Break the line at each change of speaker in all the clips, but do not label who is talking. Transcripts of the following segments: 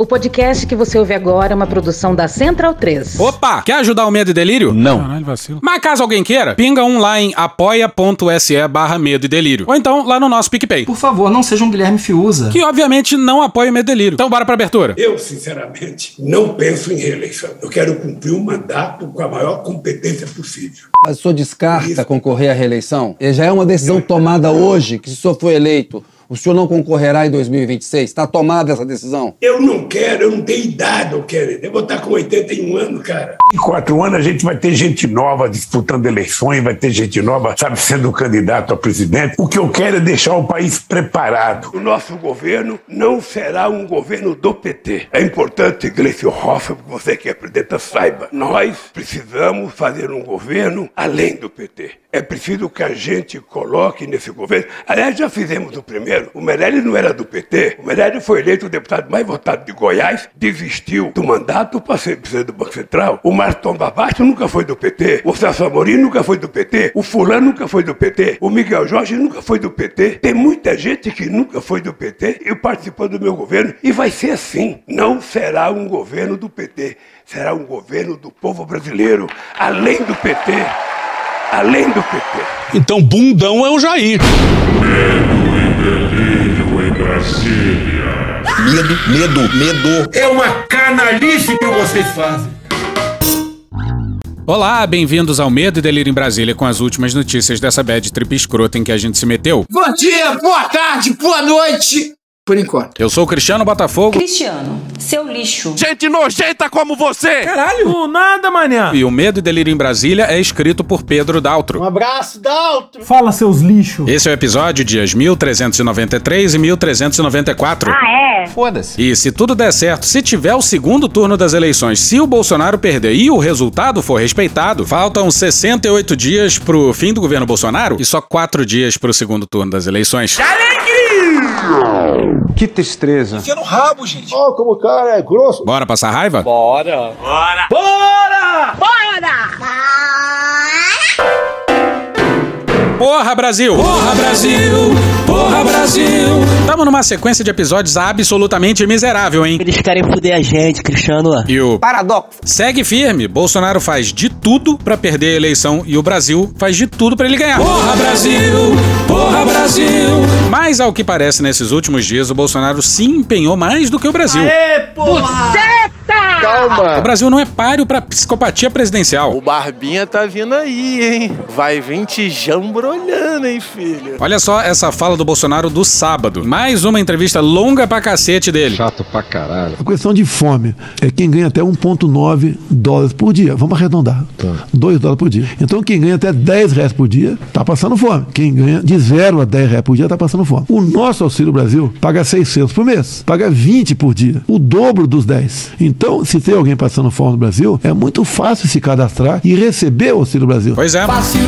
O podcast que você ouve agora é uma produção da Central 3.
Opa! Quer ajudar o Medo e Delírio?
Não.
Caralho, vacilo. Mas caso alguém queira, pinga um lá em apoia.se barra Medo e Delírio. Ou então lá no nosso PicPay.
Por favor, não seja um Guilherme Fiuza.
Que obviamente não apoia o Medo e Delírio. Então bora pra abertura.
Eu, sinceramente, não penso em reeleição. Eu quero cumprir o mandato com a maior competência possível.
Mas o senhor descarta concorrer à reeleição? E já é uma decisão tomada hoje, que se o senhor for eleito, o senhor não concorrerá em 2026? Está tomada essa decisão?
Eu não quero, eu não tenho idade, eu quero. Eu vou estar com 81 anos, cara. Em quatro anos a gente vai ter gente nova disputando eleições, vai ter gente nova, sabe, sendo candidato a presidente. O que eu quero é deixar o país preparado. O nosso governo não será um governo do PT. É importante, Gleice Hoffmann, que você que é presidenta saiba. Nós precisamos fazer um governo além do PT. É preciso que a gente coloque nesse governo. Aliás, já fizemos o primeiro. O Meirelles não era do PT. O Meirelles foi eleito o deputado mais votado de Goiás, desistiu do mandato para ser presidente do Banco Central. O Marton Babacho nunca foi do PT. O Celso Amorim nunca foi do PT. O Fulano nunca foi do PT. O Miguel Jorge nunca foi do PT. Tem muita gente que nunca foi do PT e participou do meu governo. E vai ser assim. Não será um governo do PT. Será um governo do povo brasileiro, além do PT. Além do PT.
Então, bundão é o Jair.
Medo, medo, medo.
É uma canalice que vocês fazem.
Olá, bem-vindos ao Medo e Delírio em Brasília com as últimas notícias dessa bad trip escrota em que a gente se meteu.
Bom dia, boa tarde, boa noite. Por enquanto.
Eu sou o Cristiano Botafogo
Cristiano, seu lixo.
Gente nojenta como você!
Caralho. nada, manhã.
e o Medo e Delírio em Brasília é escrito por Pedro Daltro.
abraço, Daltro.
Fala, seus lixos.
Esse é o episódio dias 1393 e 1394.
Ah, é?
Foda-se.
E se tudo der certo, se tiver o segundo turno das eleições, se o Bolsonaro perder e o resultado for respeitado, faltam 68 dias pro fim do governo Bolsonaro e só 4 dias pro segundo turno das eleições.
Que tristeza.
Enfia no rabo, gente. Ó, como o cara é grosso.
Bora passar raiva?
Bora.
Porra, Brasil! Porra, Brasil! Porra, Brasil! Tamo numa sequência de episódios absolutamente miserável, hein?
Eles querem fuder a gente, Cristiano.
E o
Paradoxo.
segue firme. Bolsonaro faz de tudo pra perder a eleição e o Brasil faz de tudo pra ele ganhar. Porra, Brasil! Porra, Brasil! Mas ao que parece nesses últimos dias, o Bolsonaro se empenhou mais do que o Brasil. O Brasil não é páreo pra psicopatia presidencial.
O Barbinha tá vindo aí, hein? Vai vir te jambrolhando, hein, filho?
Olha só essa fala do Bolsonaro do sábado. Mais uma entrevista longa pra cacete dele.
Chato pra caralho.
A questão de fome é quem ganha até 1,9 dólares por dia. Vamos arredondar. 2 dólares por dia. Então, quem ganha até 10 reais por dia está passando fome. Quem ganha de 0 a 10 reais por dia está passando fome. O nosso Auxílio Brasil paga 600 por mês. Paga 20 por dia. O dobro dos 10. Então, se tem alguém passando fome no Brasil, é muito fácil se cadastrar e receber o Auxílio Brasil.
Pois é.
Fácil,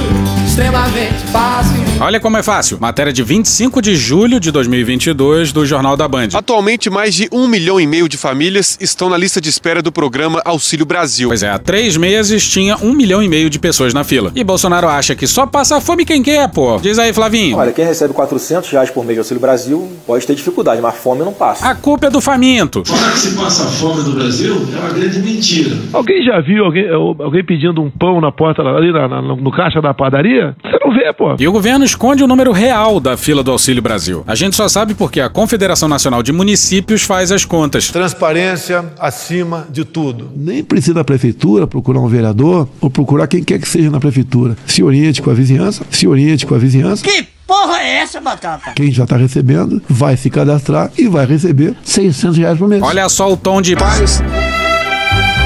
extremamente fácil.
Olha como é fácil. Matéria de 25 de julho de 2022 do Jornal da Band.
Atualmente, mais de um milhão e meio de famílias estão na lista de espera do programa Auxílio Brasil.
Pois é, há três meses tinha um milhão e meio de pessoas na fila. E Bolsonaro acha que só passa fome quem quer, pô. Diz aí, Flavinho.
Olha, quem recebe 400 reais por mês de Auxílio Brasil pode ter dificuldade, mas fome não passa.
A culpa é do faminto.
Falar que se passa fome no Brasil é uma grande mentira.
Alguém já viu alguém, alguém pedindo um pão na porta, ali no caixa da padaria? Você não vê, pô.
E o governo esconde o número real da fila do Auxílio Brasil. A gente só sabe porque a Confederação Nacional de Municípios faz as contas.
Transparência acima de tudo.
Nem precisa da prefeitura procurar um vereador ou procurar quem quer que seja na prefeitura. Se oriente com a vizinhança, se oriente com a vizinhança.
Que porra é essa, Batata?
Quem já está recebendo vai se cadastrar e vai receber 600 reais por mês.
Olha só o tom de.
Paz,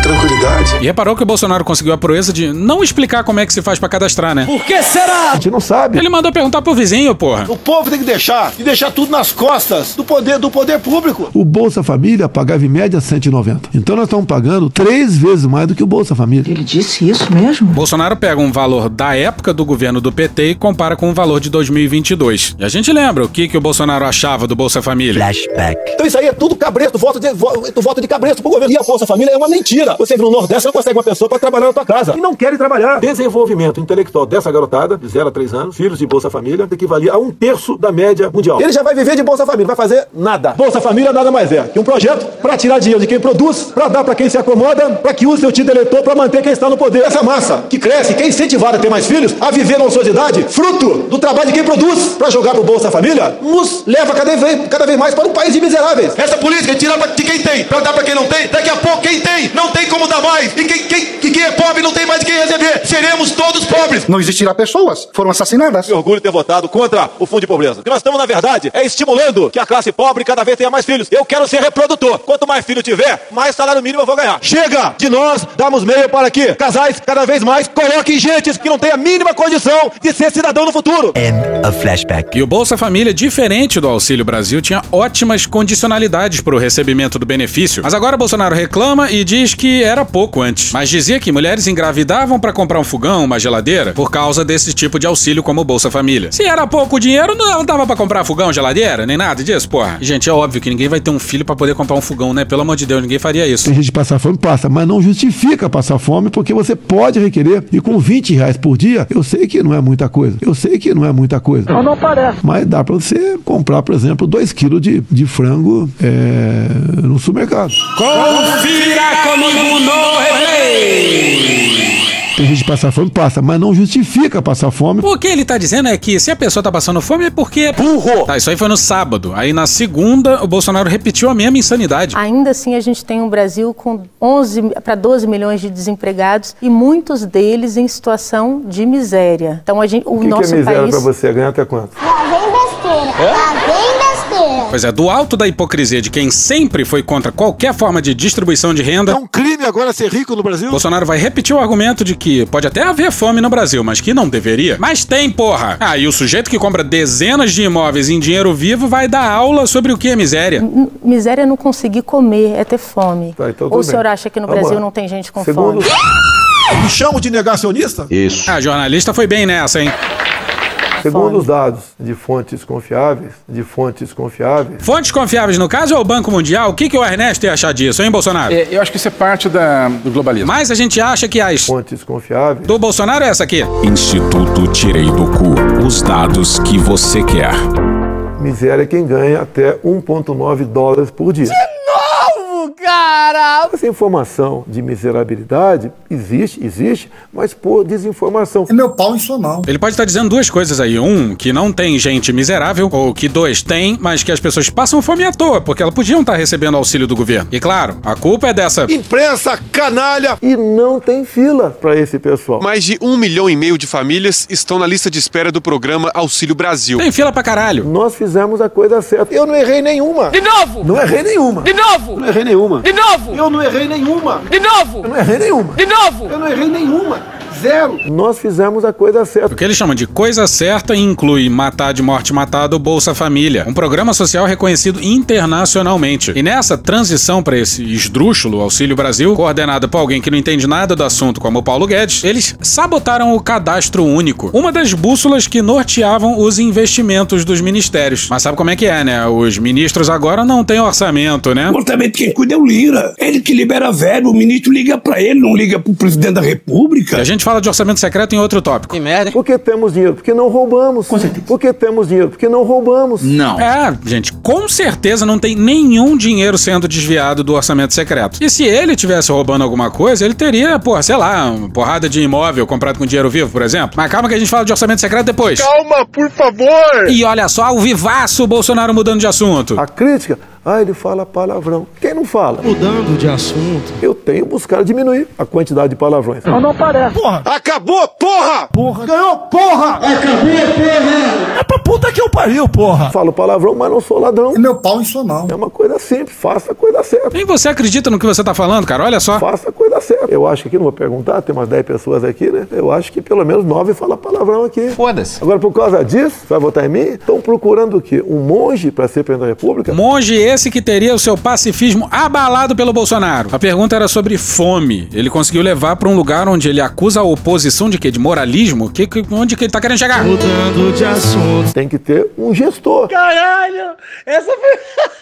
tranquilidade.
E reparou que o Bolsonaro conseguiu a proeza de não explicar como é que se faz pra cadastrar, né?
Por que será?
A gente não sabe.
Ele mandou perguntar pro vizinho, porra.
O povo tem que deixar e deixar tudo nas costas do poder do poder público.
O Bolsa Família pagava em média 190. Então nós estamos pagando três vezes mais do que o Bolsa Família.
Ele disse isso mesmo?
Bolsonaro pega um valor da época do governo do PT e compara com o valor de 2022. E a gente lembra o que, que o Bolsonaro achava do Bolsa Família.
Flashback.
Então isso aí é tudo cabresto, voto de, voto de cabresto pro governo. E a Bolsa Família é uma mentira.
Você no Nordeste não consegue uma pessoa para trabalhar na tua casa. E não querem trabalhar. Desenvolvimento intelectual dessa garotada, de 0 a 3 anos, filhos de Bolsa Família, equivalia a um terço da média mundial. Ele já vai viver de Bolsa Família, vai fazer nada. Bolsa Família nada mais é que um projeto para tirar dinheiro de quem produz, para dar para quem se acomoda, para que use seu título eleitor para manter quem está no poder. Essa massa que cresce, que é incentivada a ter mais filhos, a viver na ociosidade, fruto do trabalho de quem produz, para jogar pro Bolsa Família, nos leva cada vez, cada vez mais para um país de miseráveis. Essa política é tirar de quem tem, para dar para quem não tem. Daqui a pouco quem tem não tem como dar mais. E quem, quem, quem é pobre não tem mais de quem receber. Seremos todos pobres.
Não existirá pessoas. Foram assassinadas.
Me orgulho de ter votado contra o fundo de pobreza. O que nós estamos, na verdade, é estimulando que a classe pobre cada vez tenha mais filhos. Eu quero ser reprodutor. Quanto mais filho tiver, mais salário mínimo eu vou ganhar. Chega de nós darmos meio para que casais cada vez mais coloquem gente que não tem a mínima condição de ser cidadão no futuro.
End of flashback. E o Bolsa Família, diferente do Auxílio Brasil, tinha ótimas condicionalidades para o recebimento do benefício. Mas agora Bolsonaro reclama e diz que era pouco antes. Mas dizia que mulheres engravidavam para comprar um fogão, uma geladeira, por causa desse tipo de auxílio como Bolsa Família. Se era pouco dinheiro, não dava para comprar fogão, geladeira, nem nada disso, porra. E, gente, é óbvio que ninguém vai ter um filho para poder comprar um fogão, né? Pelo amor de Deus, ninguém faria isso.
Tem gente passar fome, passa, mas não justifica passar fome porque você pode requerer. E com 20 reais por dia, eu sei que não é muita coisa. Eu sei que não é muita coisa.
Não, não parece.
Mas dá para você comprar, por exemplo, 2 quilos de, de frango é, no supermercado.
Confira comigo no replay!
Tem gente passar fome, passa, mas não justifica passar fome.
O que ele tá dizendo é que se a pessoa tá passando fome é porque é burro. Tá, isso aí foi no sábado. Aí na segunda, o Bolsonaro repetiu a mesma insanidade.
Ainda assim, a gente tem um Brasil com 11 para 12 milhões de desempregados e muitos deles em situação de miséria. Então, a gente, o,
O que,
nosso
que é miséria
país.
para você? Ganhar até quanto?
Lá vem besteira. Lá vem besteira.
Pois é, do alto da hipocrisia de quem sempre foi contra qualquer forma de distribuição de renda.
É um crime agora ser rico no Brasil?
Bolsonaro vai repetir o argumento de que pode até haver fome no Brasil, mas que não deveria. Mas tem, porra! Ah, e o sujeito que compra dezenas de imóveis em dinheiro vivo vai dar aula sobre o que é miséria.
M- Miséria é não conseguir comer, é ter fome.
Tá, então
Ou o senhor
bem.
acha que no
Vamos
Brasil
lá.
não tem gente com
Segundo-
fome?
Me chamo de negacionista?
Isso.
A jornalista foi bem nessa, hein?
Segundo os dados de fontes confiáveis, de fontes confiáveis,
Fontes confiáveis no caso ou o Banco Mundial? O que, que o Ernesto ia achar disso, hein, Bolsonaro?
eu acho que isso é parte da, do globalismo.
Mas a gente acha que as
fontes confiáveis,
do Bolsonaro é essa aqui.
Instituto Tirei do Cu. Os dados que você quer.
miséria é quem ganha até 1,9 dólares por dia.
Cara!
Essa informação de miserabilidade existe, existe, mas por desinformação.
É meu pau em sua mão.
Ele pode estar dizendo duas coisas aí. Um, que não tem gente miserável, ou que dois, tem, mas que as pessoas passam fome à toa, porque elas podiam estar recebendo auxílio do governo. E claro, a culpa é dessa.
Imprensa canalha! E não tem fila para esse pessoal.
Mais de um milhão e meio de famílias estão na lista de espera do programa Auxílio Brasil.
Tem fila pra caralho.
Nós fizemos a coisa certa. Eu não errei nenhuma.
De novo!
Não errei nenhuma.
De novo!
Não errei nenhuma.
De novo!
Eu não errei nenhuma.
De novo!
Eu não errei nenhuma.
De novo!
Eu não errei nenhuma. Zero. Nós fizemos a coisa certa.
O que eles chamam de coisa certa inclui matar de morte matada o Bolsa Família, um programa social reconhecido internacionalmente. E nessa transição para esse esdrúxulo Auxílio Brasil, coordenado por alguém que não entende nada do assunto, como o Paulo Guedes, eles sabotaram o cadastro único, uma das bússolas que norteavam os investimentos dos ministérios. Mas sabe como é que é, né? Os ministros agora não têm orçamento, né?
O orçamento quem cuida é o Lira. Ele que libera verbo, o ministro liga pra ele, não liga pro presidente da república.
E a gente fala de orçamento secreto em outro tópico.
Que merda, hein?
Porque temos dinheiro, porque não roubamos. Porque temos dinheiro, porque não roubamos.
Não.
É, gente, com certeza não tem nenhum dinheiro sendo desviado do orçamento secreto. E se ele tivesse roubando alguma coisa, ele teria, porra, sei lá, uma porrada de imóvel comprado com dinheiro vivo, por exemplo. Mas calma que a gente fala de orçamento secreto depois.
Calma, por favor!
E olha só, o vivaço Bolsonaro mudando de assunto.
A crítica, ah, ele fala palavrão. Quem não fala?
Mudando de assunto.
Eu tenho buscado diminuir a quantidade de palavrões.
Não, não parece. Porra!
Acabou, porra!
Porra! Ganhou, porra! Acabou, porra! É pra puta que eu pariu, porra!
Falo palavrão, mas não sou ladrão.
É meu pau em sua mão.
É uma coisa simples, faça a coisa certa.
Nem você acredita no que você tá falando, cara, olha só.
Faça a coisa certa. Eu acho que aqui, não vou perguntar, tem umas 10 pessoas aqui, né? Eu acho que pelo menos 9 falam palavrão aqui.
Foda-se.
Agora, por causa disso, vai votar em mim? Estão procurando o quê? Um monge para ser presidente da República?
Monge esse que teria o seu pacifismo abalado pelo Bolsonaro. A pergunta era sobre fome. Ele conseguiu levar para um lugar onde ele acusa a oposição de quê? De moralismo? Que, que, onde que ele tá querendo chegar?
Mudando de assunto. Tem que ter um gestor.
Caralho! Essa foi.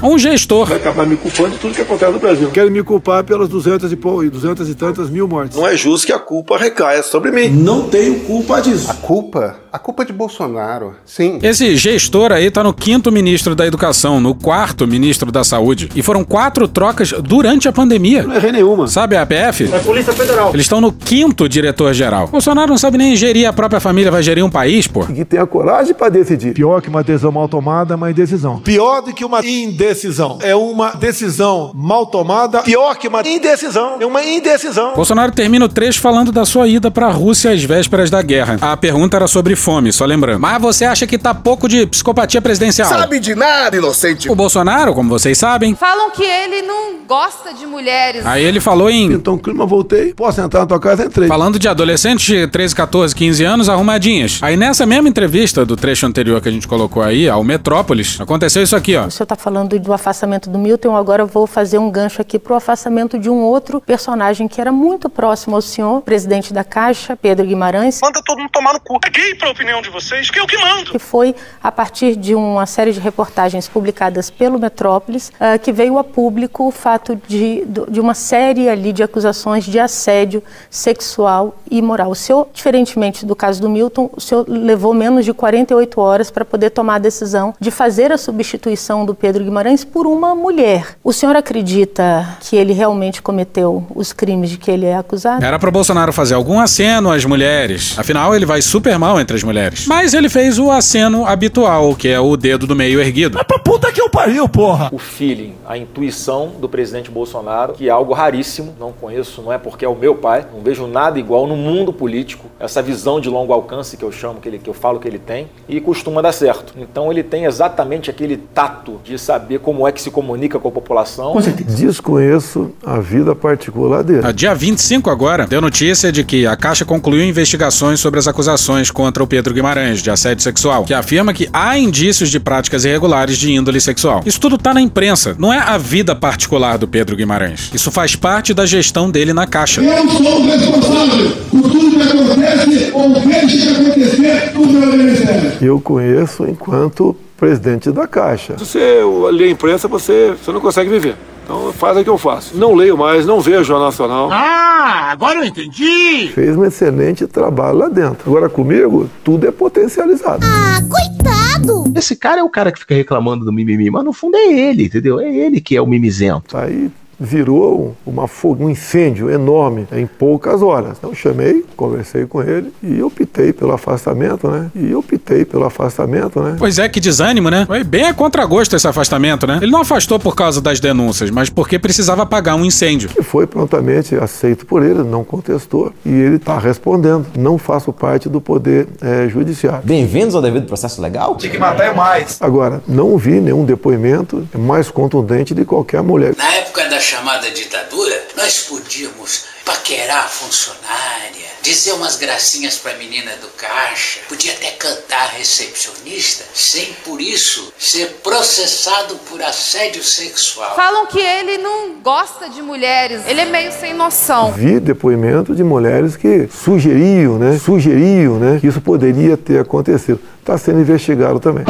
Um gestor.
Vai acabar me culpando de tudo que acontece no Brasil. Quero me culpar pelas 200 e, pô, 200 e tantas mil mortes.
Não é justo que a culpa recaia sobre mim.
Não tenho culpa disso.
A culpa? A culpa é de Bolsonaro. Sim.
Esse gestor aí tá no quinto ministro da Educação, no quarto ministro da Saúde. E foram quatro trocas durante a pandemia.
Não errei nenhuma.
Sabe a APF?
É a Polícia Federal.
Eles estão no quinto diretor-geral. Bolsonaro não sabe nem gerir a própria família, vai gerir um país, pô.
E que tenha coragem para decidir. Pior que uma decisão mal tomada é uma indecisão. Pior do que uma indecisão. É uma decisão mal tomada. Pior que uma indecisão. É uma indecisão.
Bolsonaro termina o trecho falando da sua ida pra Rússia às vésperas da guerra. A pergunta era sobre fome, só lembrando. Mas você acha que tá pouco de psicopatia presidencial?
Sabe de nada, inocente.
O Bolsonaro, como vocês sabem.
Falam que ele não gosta de mulheres.
Aí ele falou em.
Então, clima, voltei. Posso entrar na tua casa? Entrei.
Falando de adolescentes de 13, 14, 15 anos arrumadinhas. Aí nessa mesma entrevista do trecho anterior que a gente colocou aí, ao Metrópolis, aconteceu isso aqui, ó.
O senhor está falando do afastamento do Milton, agora eu vou fazer um gancho aqui para o afastamento de um outro personagem que era muito próximo ao senhor, presidente da Caixa, Pedro Guimarães.
Manda todo mundo tomar no cu. Caguei pra opinião de vocês, que é o que mando.
Que foi a partir de uma série de reportagens publicadas pelo Metrópolis uh, que veio a público o fato de, de uma série ali de acusações de assédio sexual e moral. O senhor, diferentemente do caso do Milton, o senhor levou menos de 48 horas para poder tomar a decisão de fazer a substituição do Pedro Guimarães por uma mulher. O senhor acredita que ele realmente cometeu os crimes de que ele é acusado?
Era para Bolsonaro fazer algum aceno às mulheres. Afinal, ele vai super mal entre as mulheres. Mas ele fez o aceno habitual, que é o dedo do meio erguido.
É pra puta que eu pariu, porra!
O feeling, a intuição do presidente Bolsonaro, que é algo raríssimo, não conheço, não é porque é o meu pai, não vejo nada igual no mundo político, essa visão de longo alcance que eu chamo, que, ele, que eu falo que ele tem, e costuma dar certo. Então ele tem exatamente aquele tato de saber como é que se comunica com a população.
Desconheço a vida particular dele.
A dia 25 agora, deu notícia de que a Caixa concluiu investigações sobre as acusações contra o Pedro Guimarães de assédio sexual, que afirma que há indícios de práticas irregulares de índole sexual. Isso tudo tá na imprensa, não é a vida particular do Pedro Guimarães. Isso faz parte da gestão dele na Caixa.
Eu sou o responsável por tudo que acontece ou deixa de acontecer no meu ministério.
Eu conheço enquanto presidente da Caixa. Se você lê a imprensa, você, você não consegue viver. Então faz o que eu faço. Não leio mais, não vejo o Jornal Nacional.
Ah, agora eu entendi!
Fez um excelente trabalho lá dentro. Agora comigo, tudo é potencializado.
Ah, coitado!
Esse cara é o cara que fica reclamando do mimimi, mas no fundo é ele, entendeu? É ele que é o mimizento.
Aí virou uma fogo, um incêndio enorme em poucas horas. Então chamei, conversei com ele e optei pelo afastamento, né? E optei pelo afastamento, né?
Pois é, que desânimo, né? Foi bem a contragosto esse afastamento, né? Ele não afastou por causa das denúncias, mas porque precisava apagar um incêndio.
E foi prontamente aceito por ele, não contestou. E ele está respondendo. Não faço parte do poder é, judiciário.
Bem-vindos ao devido processo legal?
Tinha que matar é mais.
Agora, não vi nenhum depoimento mais contundente de qualquer mulher.
Na época da chamada ditadura, nós podíamos paquerar a funcionária, dizer umas gracinhas pra menina do caixa, podia até cantar recepcionista, sem por isso ser processado por assédio sexual.
Falam que ele não gosta de mulheres, ele é meio sem noção.
Vi depoimento de mulheres que sugeriam, né? Sugeriam, né? Que isso poderia ter acontecido. Está sendo investigado também.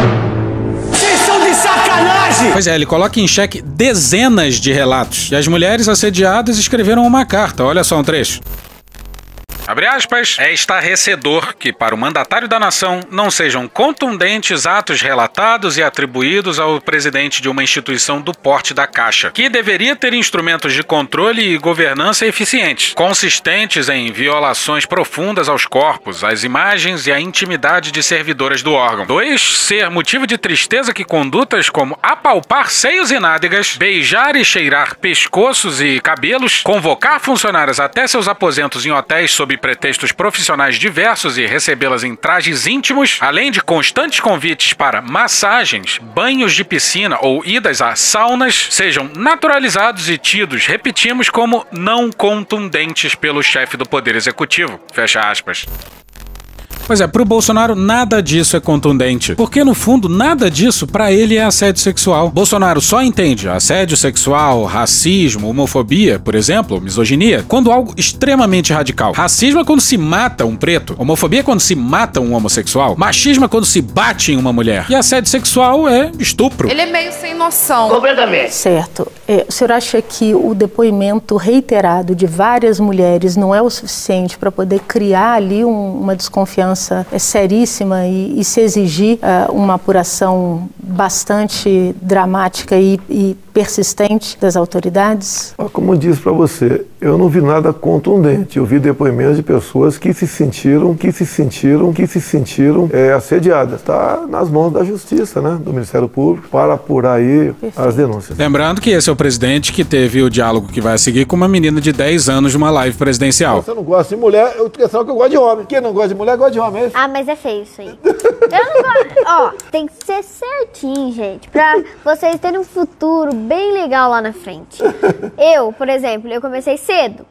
Pois é, ele coloca em xeque dezenas de relatos. E as mulheres assediadas escreveram uma carta. Olha só um trecho. Abre aspas, é estarrecedor que, para o mandatário da nação, não sejam contundentes atos relatados e atribuídos ao presidente de uma instituição do porte da Caixa, que deveria ter instrumentos de controle e governança eficientes, consistentes em violações profundas aos corpos, às imagens e à intimidade de servidoras do órgão. 2. Ser motivo de tristeza que condutas como apalpar seios e nádegas, beijar e cheirar pescoços e cabelos, convocar funcionárias até seus aposentos em hotéis sob pretextos profissionais diversos e recebê-las em trajes íntimos, além de constantes convites para massagens, banhos de piscina ou idas a saunas, sejam naturalizados e tidos, repetimos, como não contundentes pelo chefe do Poder Executivo. Fecha aspas. Pois é, pro Bolsonaro nada disso é contundente. Porque no fundo, nada disso para ele é assédio sexual. Bolsonaro só entende assédio sexual, racismo, homofobia, por exemplo, misoginia, quando algo extremamente radical. Racismo é quando se mata um preto, homofobia é quando se mata um homossexual, machismo é quando se bate em uma mulher. E assédio sexual é estupro.
Ele é meio sem noção.
Completamente.
Certo. É, o senhor acha que o depoimento reiterado de várias mulheres não é o suficiente para poder criar ali um, uma desconfiança é, seríssima e, e se exigir uh, uma apuração bastante dramática e, e persistente das autoridades?
Como eu disse para você, eu não vi nada contundente. Eu vi depoimentos de pessoas que se sentiram, que se sentiram, que se sentiram é, assediadas. Está nas mãos da Justiça, né, do Ministério Público, para apurar aí Perfeito. as denúncias.
Lembrando que esse é o presidente que teve o diálogo que vai seguir com uma menina de 10 anos de uma live presidencial.
Você não gosta de mulher, eu questão que eu gosto de homem. Quem não gosta de mulher, gosta de homem. É
ah, mas é feio isso aí. eu não gosto. Ó, tem que ser certinho, gente, para vocês terem um futuro bem legal lá na frente. Eu, por exemplo, eu comecei cedo.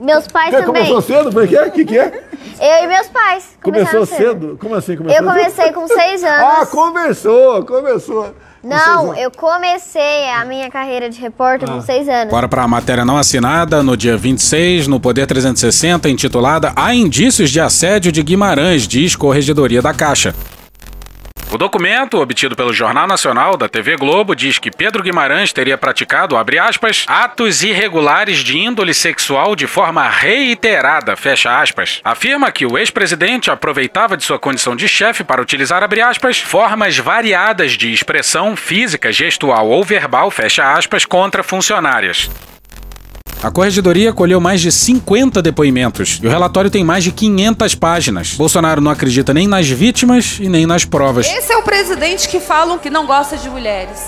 Meus pais
Você
também.
começou cedo? Por quê? O que, que é?
Eu e meus pais.
Começou cedo. cedo? Como assim?
Começou eu comecei cedo? com seis anos.
Ah, começou, começou.
Não, eu comecei a minha carreira de repórter ah. com seis anos.
Bora para a matéria não assinada, no dia 26, no Poder 360, intitulada Há indícios de assédio de Guimarães, diz Corregedoria da Caixa. O documento, obtido pelo Jornal Nacional da TV Globo, diz que Pedro Guimarães teria praticado, abre aspas, atos irregulares de índole sexual de forma reiterada, fecha aspas. Afirma que o ex-presidente aproveitava de sua condição de chefe para utilizar, abre aspas, formas variadas de expressão física, gestual ou verbal, fecha aspas, contra funcionárias. A corregedoria colheu mais de 50 depoimentos e o relatório tem mais de 500 páginas. Bolsonaro não acredita nem nas vítimas e nem nas provas.
Esse é o presidente que falam que não gosta de mulheres.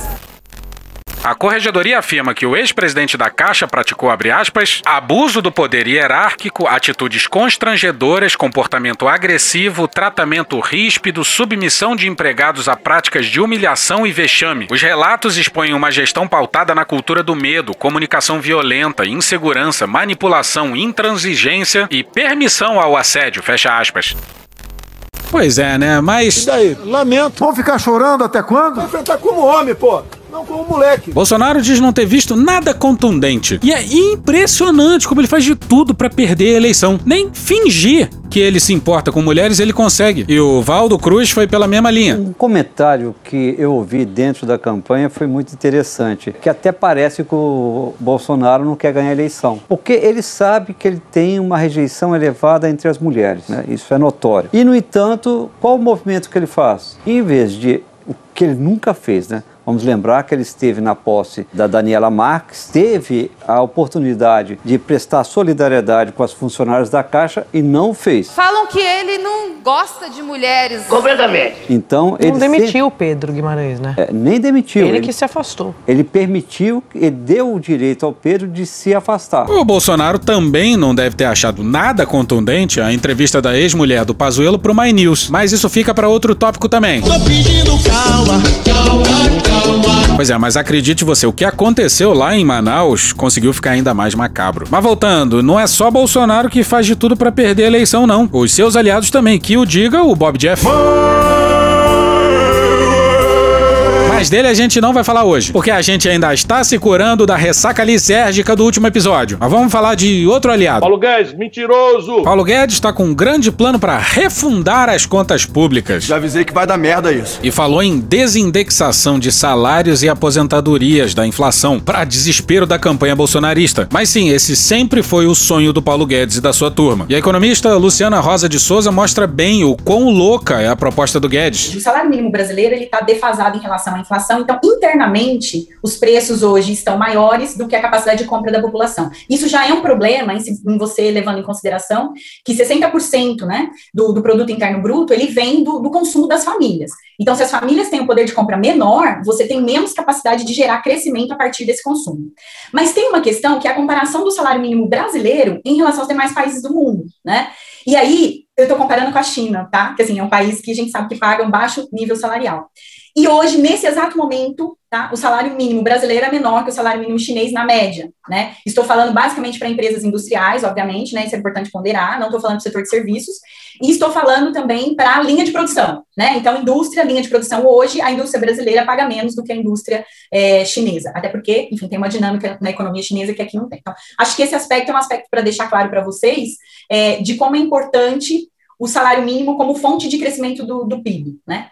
A corregedoria afirma que o ex-presidente da Caixa praticou, aspas, abuso do poder hierárquico, atitudes constrangedoras, comportamento agressivo, tratamento ríspido, submissão de empregados a práticas de humilhação e vexame. Os relatos expõem uma gestão pautada na cultura do medo, comunicação violenta, insegurança, manipulação, intransigência e permissão ao assédio, fecha aspas. Pois é, né? Mas.
E daí? Lamento. Vão ficar chorando até quando? Vai enfrentar como homem, pô. Não como moleque.
Bolsonaro diz não ter visto nada contundente. E é impressionante como ele faz de tudo para perder a eleição. Nem fingir que ele se importa com mulheres ele consegue. E o Valdo Cruz foi pela mesma linha.
Um comentário que eu ouvi dentro da campanha foi muito interessante, que até parece que o Bolsonaro não quer ganhar a eleição, porque ele sabe que ele tem uma rejeição elevada entre as mulheres, né? Isso é notório. E no entanto, qual o movimento que ele faz? Em vez de o que ele nunca fez, né? Vamos lembrar que ele esteve na posse da Daniela Marques, teve a oportunidade de prestar solidariedade com as funcionárias da Caixa e não fez.
Falam que ele não gosta de mulheres.
Completamente.
Então,
ele
não
demitiu o Pedro Guimarães, né?
É, nem demitiu.
Ele, ele, que se afastou.
Ele permitiu, ele deu o direito ao Pedro de se afastar.
O Bolsonaro também não deve ter achado nada contundente a entrevista da ex-mulher do Pazuello pro My News, mas isso fica para outro tópico também. Tô pedindo calma, calma, calma. Pois é, mas acredite você, o que aconteceu lá em Manaus conseguiu ficar ainda mais macabro. Mas voltando, não é só Bolsonaro que faz de tudo para perder a eleição, não. Os seus aliados também, que o diga o Bob Jeff. Mas dele a gente não vai falar hoje, porque a gente ainda está se curando da ressaca lisérgica do último episódio. Mas vamos falar de outro aliado.
Paulo Guedes, mentiroso!
Paulo Guedes está com um grande plano para refundar as contas públicas.
Já avisei que vai dar merda isso.
E falou em desindexação de salários e aposentadorias da inflação, para desespero da campanha bolsonarista. Mas sim, esse sempre foi o sonho do Paulo Guedes e da sua turma. E a economista Luciana Rosa de Souza mostra bem o quão louca é a proposta do Guedes.
O salário mínimo brasileiro ele está defasado em relação à inflação. Então, internamente, os preços hoje estão maiores do que a capacidade de compra da população. Isso já é um problema em, em você levando em consideração que 60% né, do, do, produto interno bruto ele vem do, do consumo das famílias. Então, se as famílias têm um poder de compra menor, você tem menos capacidade de gerar crescimento a partir desse consumo. Mas tem uma questão que é a comparação do salário mínimo brasileiro em relação aos demais países do mundo, né? E aí, eu estou comparando com a China, tá? Que assim, é um país que a gente sabe que paga um baixo nível salarial. E hoje, nesse exato momento, Tá? O salário mínimo brasileiro é menor que o salário mínimo chinês na média, né? Estou falando basicamente para empresas industriais, obviamente, né? Isso é importante ponderar, não estou falando do setor de serviços, e estou falando também para a linha de produção, né? Então, indústria, linha de produção, hoje a indústria brasileira paga menos do que a indústria é, chinesa, até porque, enfim, tem uma dinâmica na economia chinesa que aqui não tem. Então, acho que esse aspecto é um aspecto para deixar claro para vocês é, de como é importante o salário mínimo como fonte de crescimento do, do PIB, né?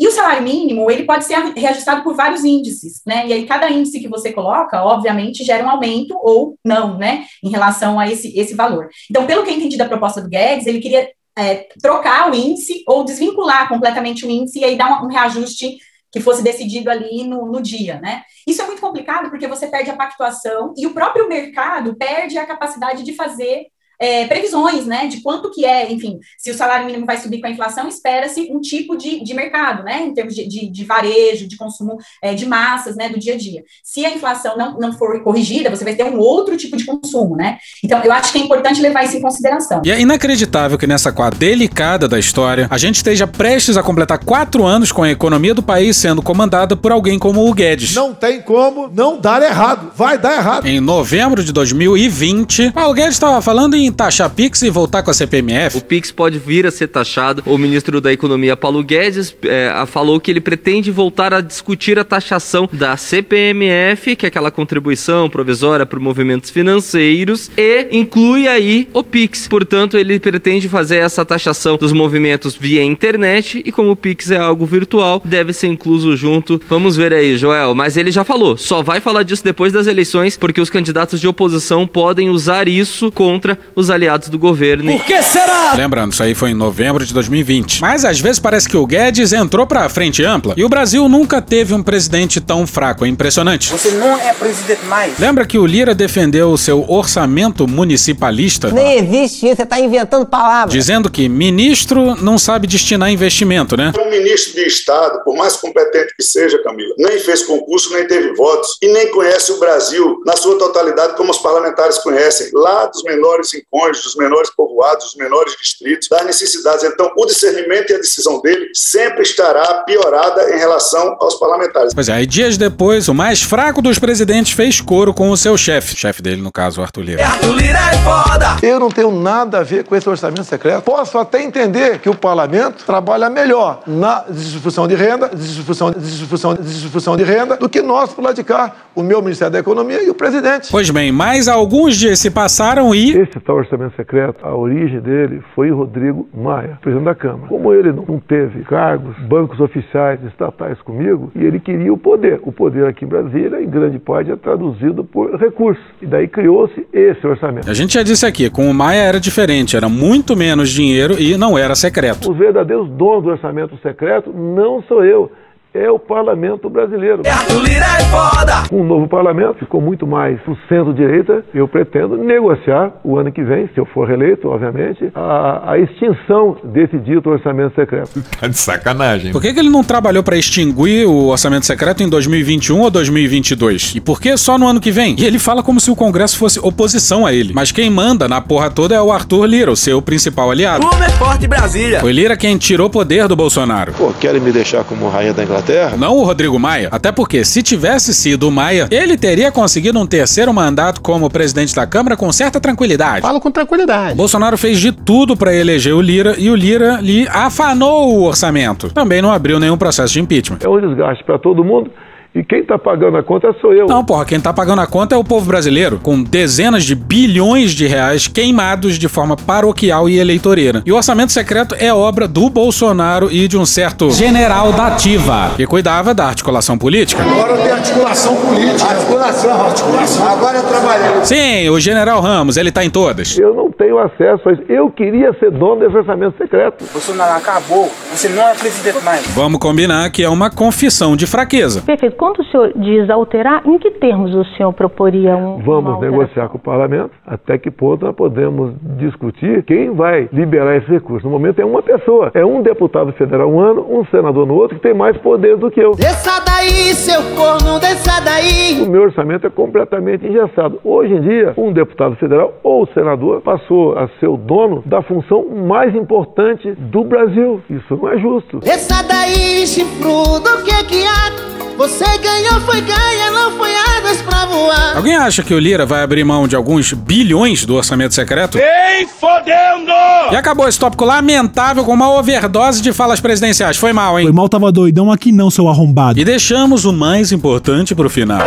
E o salário mínimo, ele pode ser reajustado por vários índices, né? E aí, cada índice que você coloca, obviamente, gera um aumento ou não, né? Em relação a esse, esse valor. Então, pelo que eu entendi da proposta do Guedes, ele queria é, trocar o índice ou desvincular completamente o índice e aí dar um, um reajuste que fosse decidido ali no, no, dia, né? Isso é muito complicado porque você perde a pactuação e o próprio mercado perde a capacidade de fazer é, previsões, né, de quanto que é, enfim, se o salário mínimo vai subir com a inflação, espera-se um tipo de, de mercado, né, em termos de, de, de varejo, de consumo é, de massas, né, do dia a dia. Se a inflação não, não for corrigida, você vai ter um outro tipo de consumo, né. Então, eu acho que é importante levar isso em consideração.
E é inacreditável que nessa quadra delicada da história, a gente esteja prestes a completar quatro anos com a economia do país sendo comandada por alguém como o Guedes.
Não tem como não dar errado. Vai dar errado.
Em novembro de 2020, o Guedes estava falando em taxar Pix e voltar com a CPMF?
O Pix pode vir a ser taxado. O ministro da Economia, Paulo Guedes, é, falou que ele pretende voltar a discutir a taxação da CPMF, que é aquela contribuição provisória para movimentos financeiros, e inclui aí o Pix. Portanto, ele pretende fazer essa taxação dos movimentos via internet e como o Pix é algo virtual, deve ser incluso junto. Vamos ver aí, Joel. Mas ele já falou, só vai falar disso depois das eleições, porque os candidatos de oposição podem usar isso contra aliados do governo.
Por que será? Lembrando, isso aí foi em novembro de 2020. Mas às vezes parece que o Guedes entrou pra frente ampla e o Brasil nunca teve um presidente tão fraco. É impressionante.
Você não é presidente mais.
Lembra que o Lira defendeu o seu orçamento municipalista?
Nem existe isso, você tá inventando palavras.
Dizendo que ministro não sabe destinar investimento, né?
Um ministro de Estado, por mais competente que seja, Camila, nem fez concurso, nem teve votos e nem conhece o Brasil na sua totalidade como os parlamentares conhecem, lá dos menores rincões, dos menores povoados, dos menores distritos, das necessidades. Então, o discernimento e a decisão dele sempre estará piorada em relação aos parlamentares.
Pois é, aí dias depois, o mais fraco dos presidentes fez coro com o seu chefe, chefe dele, no caso, o Arthur Lira.
Arthur Lira é foda!
Eu não tenho nada a ver com esse orçamento secreto. Posso até entender que o parlamento trabalha melhor na distribuição de renda, distribuição, distribuição, distribuição de renda, do que nós por lá de cá, o meu Ministério da Economia e o presidente.
Pois bem, mais alguns dias se passaram e.
Esse tal orçamento secreto, a origem dele foi Rodrigo Maia, presidente da Câmara. Como ele não teve cargos, bancos oficiais, estatais comigo, e ele queria o poder. O poder aqui em Brasília, em grande parte, é traduzido por recursos. E daí criou-se esse orçamento.
A gente já disse aqui, com o Maia era diferente, era muito menos dinheiro e não era secreto.
Os verdadeiros donos do orçamento secreto não sou eu é o parlamento brasileiro.
Arthur Lira é foda!
Com o novo parlamento, ficou muito mais pro centro-direita. Eu pretendo negociar o ano que vem, se eu for reeleito, obviamente, a, a extinção desse dito orçamento secreto.
Tá de sacanagem. Por que, que ele não trabalhou para extinguir o orçamento secreto em 2021 ou 2022? E por que só no ano que vem? E ele fala como se o Congresso fosse oposição a ele. Mas quem manda na porra toda é o Arthur Lira, o seu principal aliado.
Como é forte Brasília!
Foi Lira quem tirou poder do Bolsonaro.
Pô, querem me deixar como rainha da Inglaterra?
Não o Rodrigo Maia. Até porque, se tivesse sido o Maia, ele teria conseguido um terceiro mandato como presidente da Câmara com certa tranquilidade.
Falo com tranquilidade.
Bolsonaro fez de tudo para eleger o Lira e o Lira lhe afanou o orçamento. Também não abriu nenhum processo de impeachment.
É um desgaste para todo mundo. E quem tá pagando a conta sou eu.
Não, porra, quem tá pagando a conta é o povo brasileiro, com dezenas de bilhões de reais queimados de forma paroquial e eleitoreira. E o orçamento secreto é obra do Bolsonaro e de um certo general da ativa, que cuidava da articulação política.
Agora tem articulação política. Articulação, articulação. Agora eu trabalhei.
Sim, o general Ramos, ele tá em todas.
Eu não tenho acesso a isso. Eu queria ser dono desse orçamento secreto.
Bolsonaro acabou. Você não é presidente mais.
Vamos combinar que é uma confissão de fraqueza.
Perfeito. Quando o senhor diz alterar, em que termos o senhor proporia um.
Vamos negociar com o parlamento até que ponto nós podemos discutir quem vai liberar esse recurso. No momento é uma pessoa, é um deputado federal um ano, um senador no outro, que tem mais poder do que eu.
Desça daí, seu corno, desça daí!
O meu orçamento é completamente engessado. Hoje em dia, um deputado federal ou senador passou a ser o dono da função mais importante do Brasil. Isso não é justo.
Desça daí, chifrudo, o que que há? Você ganhou, foi ganha, não foi asas pra voar.
Alguém acha que o Lira vai abrir mão de alguns bilhões do orçamento secreto?
Nem fodendo!
E acabou esse tópico lamentável com uma overdose de falas presidenciais. Foi mal, hein?
Foi mal, tava doidão aqui não, seu arrombado.
E deixamos o mais importante pro final.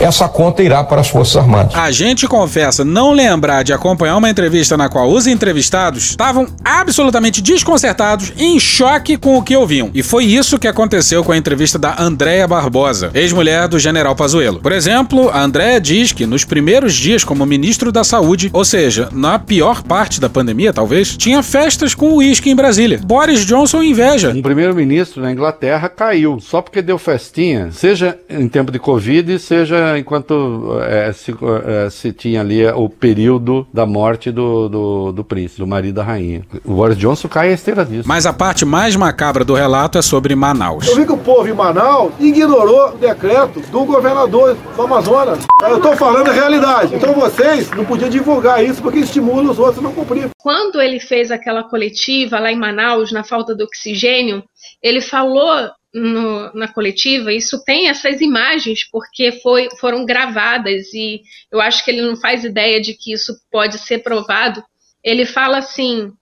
Essa conta irá para as Forças Armadas.
A gente confessa não lembrar de acompanhar uma entrevista na qual os entrevistados estavam absolutamente desconcertados e em choque com o que ouviam. E foi isso que aconteceu com a entrevista da Andréa Barbosa, ex-mulher do general Pazuello. Por exemplo, a Andréa diz que nos primeiros dias como ministro da Saúde, ou seja, na pior parte da pandemia talvez, tinha festas com uísque em Brasília. Boris Johnson inveja.
Um primeiro-ministro na Inglaterra caiu só porque deu festinha, seja em tempo de Covid, seja enquanto é, se, é, se, tinha ali o período da morte do, do, do, príncipe, do marido da rainha. O Boris Johnson cai a esteira disso.
Mas a parte mais macabra do relato é sobre Manaus.
Eu vi que o povo em Manaus ignorou o decreto do governador do Amazonas. Eu estou falando a realidade. Então vocês não podiam divulgar isso porque estimula os outros a não cumprir.
Quando ele fez aquela coletiva lá em Manaus, na falta de oxigênio, ele falou no, na coletiva, isso tem essas imagens porque foi, foram gravadas e eu acho que ele não faz ideia de que isso pode ser provado. Ele fala assim: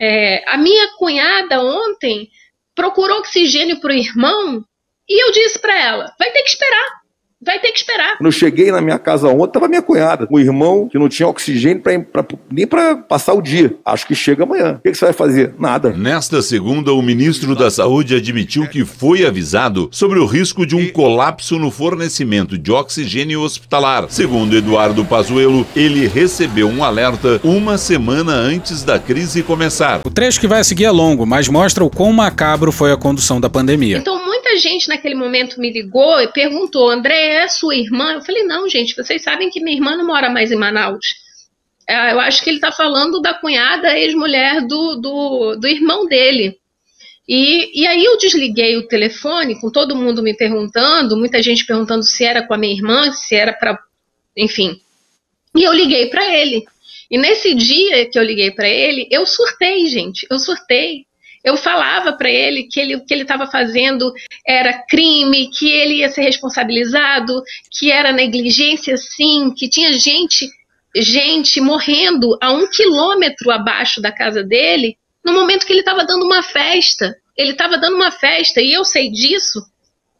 é, a minha cunhada ontem procurou oxigênio para o irmão e eu disse para ela: vai ter que esperar. Vai ter que esperar.
Quando eu cheguei na minha casa ontem, tava minha cunhada, um irmão que não tinha oxigênio pra, pra nem para passar o dia. Acho que chega amanhã. O que, que, você vai fazer? Nada.
Nesta segunda, o ministro da Saúde admitiu que foi avisado sobre o risco de um colapso no fornecimento de oxigênio hospitalar. Segundo Eduardo Pazuello, ele recebeu um alerta uma semana antes da crise começar.
O trecho que vai seguir é longo, mas mostra o quão macabro foi a condução da pandemia.
Então, muita gente naquele momento me ligou e perguntou: André, é sua irmã? Eu falei: não, gente, vocês sabem que minha irmã não mora mais em Manaus. Eu acho que ele está falando da cunhada ex-mulher do, do, do irmão dele. E, e aí eu desliguei o telefone, com todo mundo me perguntando, muita gente perguntando se era com a minha irmã, se era para. Enfim. E eu liguei para ele. E nesse dia que eu liguei para ele, eu surtei, gente. Eu surtei. Eu falava para ele que ele, o que ele estava fazendo era crime, que ele ia ser responsabilizado, que era negligência sim, que tinha gente, gente morrendo a um quilômetro abaixo da casa dele, no momento que ele estava dando uma festa. Ele estava dando uma festa e eu sei disso,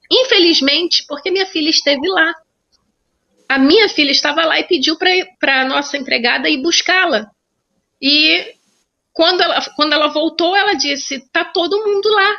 infelizmente, porque minha filha esteve lá. A minha filha estava lá e pediu para a nossa empregada ir buscá-la. E quando ela, quando ela voltou, ela disse: tá todo mundo lá.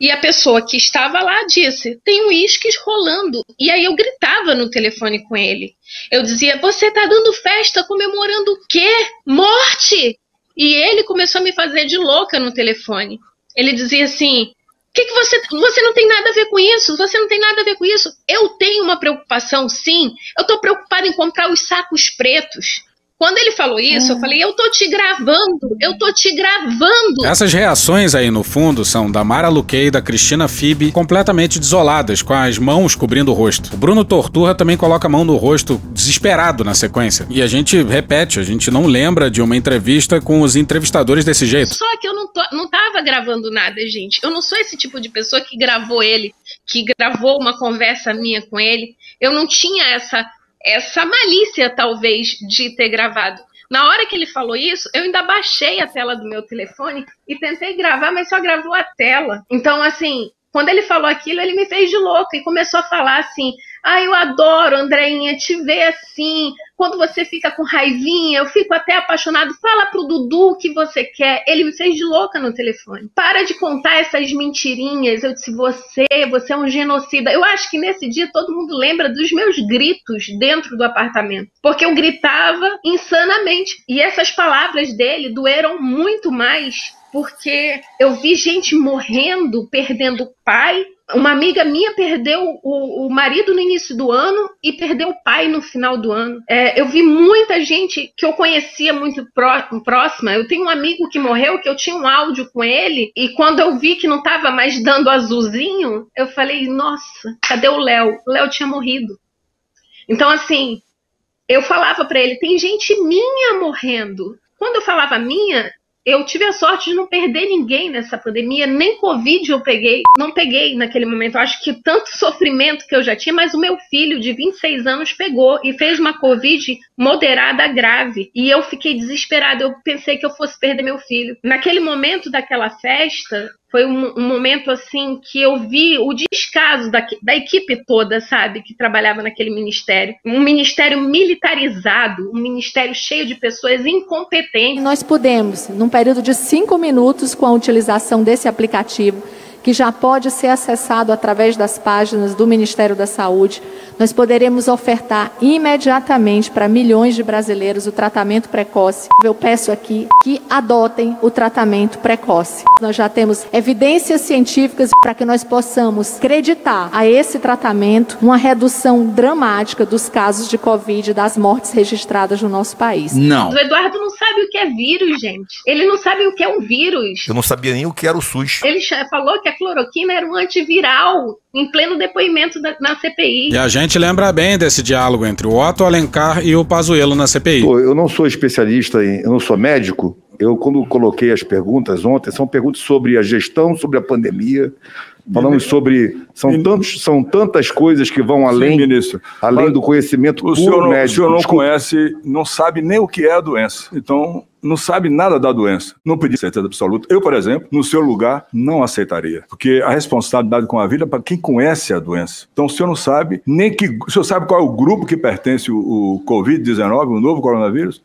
E a pessoa que estava lá disse: tem uísques rolando. E aí eu gritava no telefone com ele. Eu dizia: você tá dando festa comemorando o quê? Morte! E ele começou a me fazer de louca no telefone. Ele dizia assim: que, que você. Você não tem nada a ver com isso, você não tem nada a ver com isso. Eu tenho uma preocupação, sim. Eu estou preocupada em comprar os sacos pretos. Quando ele falou isso, eu falei, eu tô te gravando, eu tô te gravando.
Essas reações aí no fundo são da Mara Luquei e da Cristina Fibe completamente desoladas, com as mãos cobrindo o rosto. O Bruno Torturra também coloca a mão no rosto, desesperado na sequência. E a gente repete, a gente não lembra de uma entrevista com os entrevistadores desse jeito.
Só que eu não, tô, não tava gravando nada, gente. Eu não sou esse tipo de pessoa que gravou ele, que gravou uma conversa minha com ele. Eu não tinha essa essa malícia, talvez, de ter gravado. Na hora que ele falou isso, eu ainda baixei a tela do meu telefone e tentei gravar, mas só gravou a tela. Então, assim, quando ele falou aquilo, ele me fez de louco e começou a falar assim: ah, eu adoro, Andreinha, te ver assim. Quando você fica com raivinha, eu fico até apaixonado. Fala pro Dudu o que você quer. Ele me fez de louca no telefone. Para de contar essas mentirinhas. Eu disse, você, você é um genocida. Eu acho que nesse dia todo mundo lembra dos meus gritos dentro do apartamento. Porque eu gritava insanamente. E essas palavras dele doeram muito mais porque eu vi gente morrendo, perdendo pai. Uma amiga minha perdeu o, o marido no início do ano e perdeu o pai no final do ano. É, eu vi muita gente que eu conhecia muito pró próxima. Eu tenho um amigo que morreu, que eu tinha um áudio com ele, e quando eu vi que não estava mais dando azulzinho, eu falei: nossa, cadê o Léo? O Léo tinha morrido. Então, assim, eu falava para ele: tem gente minha morrendo. Quando eu falava minha, Eu tive a sorte de não perder ninguém nessa pandemia, nem Covid eu peguei. Não peguei naquele momento. Eu acho que tanto sofrimento que eu já tinha, mas o meu filho de 26 anos pegou e fez uma Covid moderada grave. E eu fiquei desesperada. Eu pensei que eu fosse perder meu filho. Naquele momento daquela festa, foi um, um, momento assim que eu vi o descaso da, da, equipe toda, sabe, que trabalhava naquele ministério. Um ministério militarizado, um ministério cheio de pessoas incompetentes.
Nós podemos, num período de cinco minutos, com a utilização desse aplicativo, que já pode ser acessado através das páginas do Ministério da Saúde, nós poderemos ofertar imediatamente para milhões de brasileiros o tratamento precoce. Eu peço aqui que adotem o tratamento precoce. Nós já temos evidências científicas para que nós possamos acreditar a esse tratamento uma redução dramática dos casos de Covid e das mortes registradas no nosso país.
Não. O Eduardo não sabe o que é vírus, gente. Ele não sabe o que é um vírus.
Eu não sabia nem o que era o SUS.
Ele falou que a cloroquina era um antiviral em pleno depoimento da, na CPI.
E a gente lembra bem desse diálogo entre o Otto Alencar e o Pazuello na CPI.
Pô, eu não sou especialista em, eu não sou médico. Eu quando coloquei as perguntas ontem, são perguntas sobre a gestão, sobre a pandemia. Falamos sobre são tantos, são tantas coisas que vão além,
Sim, ministro.
além do conhecimento
o senhor não,
médico.
O senhor não
Desculpa.
conhece, não sabe nem o que é a doença. Então, não sabe nada da doença. Não pedi certeza absoluta. Eu, por exemplo, no seu lugar, não aceitaria. Porque a responsabilidade com a vida é para quem conhece a doença. Então, o senhor não sabe nem que. O senhor sabe qual é o grupo que pertence o, o Covid-19, o novo coronavírus?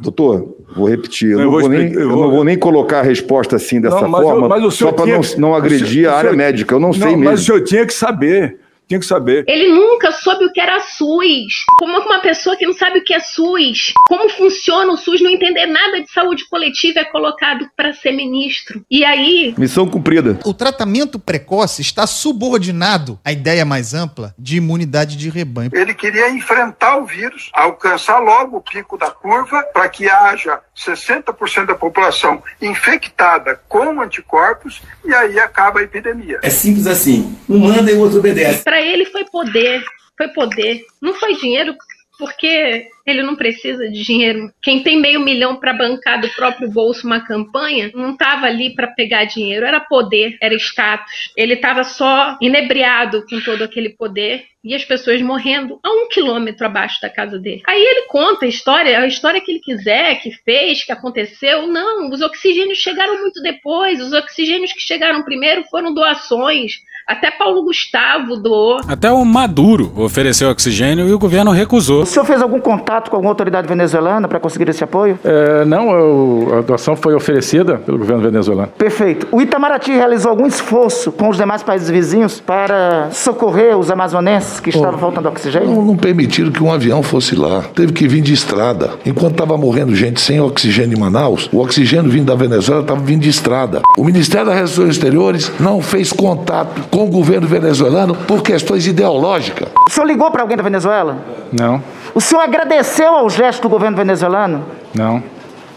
Doutor, vou repetir. Eu, não,
vou
nem,
eu vou-
não vou nem colocar a resposta assim dessa
Não, mas
forma,
eu- mas
só para não, não agredir
senhor-
a área
senhor-
médica. Eu não, sei
Mas
mesmo.
o senhor tinha que saber. Tinha que saber.
Ele nunca soube o que era SUS. Como uma pessoa que não sabe o que é SUS, como funciona o SUS, não entender nada de saúde coletiva é colocado para ser ministro. E aí,
Missão cumprida.
O tratamento precoce está subordinado à ideia mais ampla de imunidade de rebanho.
Ele queria enfrentar o vírus, alcançar logo o pico da curva para que haja 60% da população infectada com anticorpos e aí acaba a epidemia.
É simples assim. Um manda e o outro obedece.
Para ele foi poder, foi poder. Não foi dinheiro, porque ele não precisa de dinheiro. Quem tem meio milhão para bancar do próprio bolso uma campanha, não estava ali para pegar dinheiro, era poder, era status. Ele estava só inebriado com todo aquele poder e as pessoas morrendo a um quilômetro abaixo da casa dele. Aí ele conta a história, a história que ele quiser, que fez, que aconteceu. Não, os oxigênios chegaram muito depois. Os oxigênios que chegaram primeiro foram doações. Até Paulo Gustavo doou.
Até o Maduro ofereceu oxigênio e o governo recusou.
O senhor fez algum contato com alguma autoridade venezuelana para conseguir esse apoio?
É, não, eu- a doação foi oferecida pelo governo venezuelano.
Perfeito. O Itamaraty realizou algum esforço com os demais países vizinhos para socorrer os amazonenses que estavam faltando oxigênio?
Não, não permitiram que um avião fosse lá. Teve que vir de estrada. Enquanto estava morrendo gente sem oxigênio em Manaus, o oxigênio vindo da Venezuela estava vindo de estrada. O Ministério das Relações Exteriores não fez contato com o governo venezuelano por questões ideológicas.
O senhor ligou para alguém da Venezuela?
Não,
O senhor agradeceu ao gesto do governo venezuelano?
não.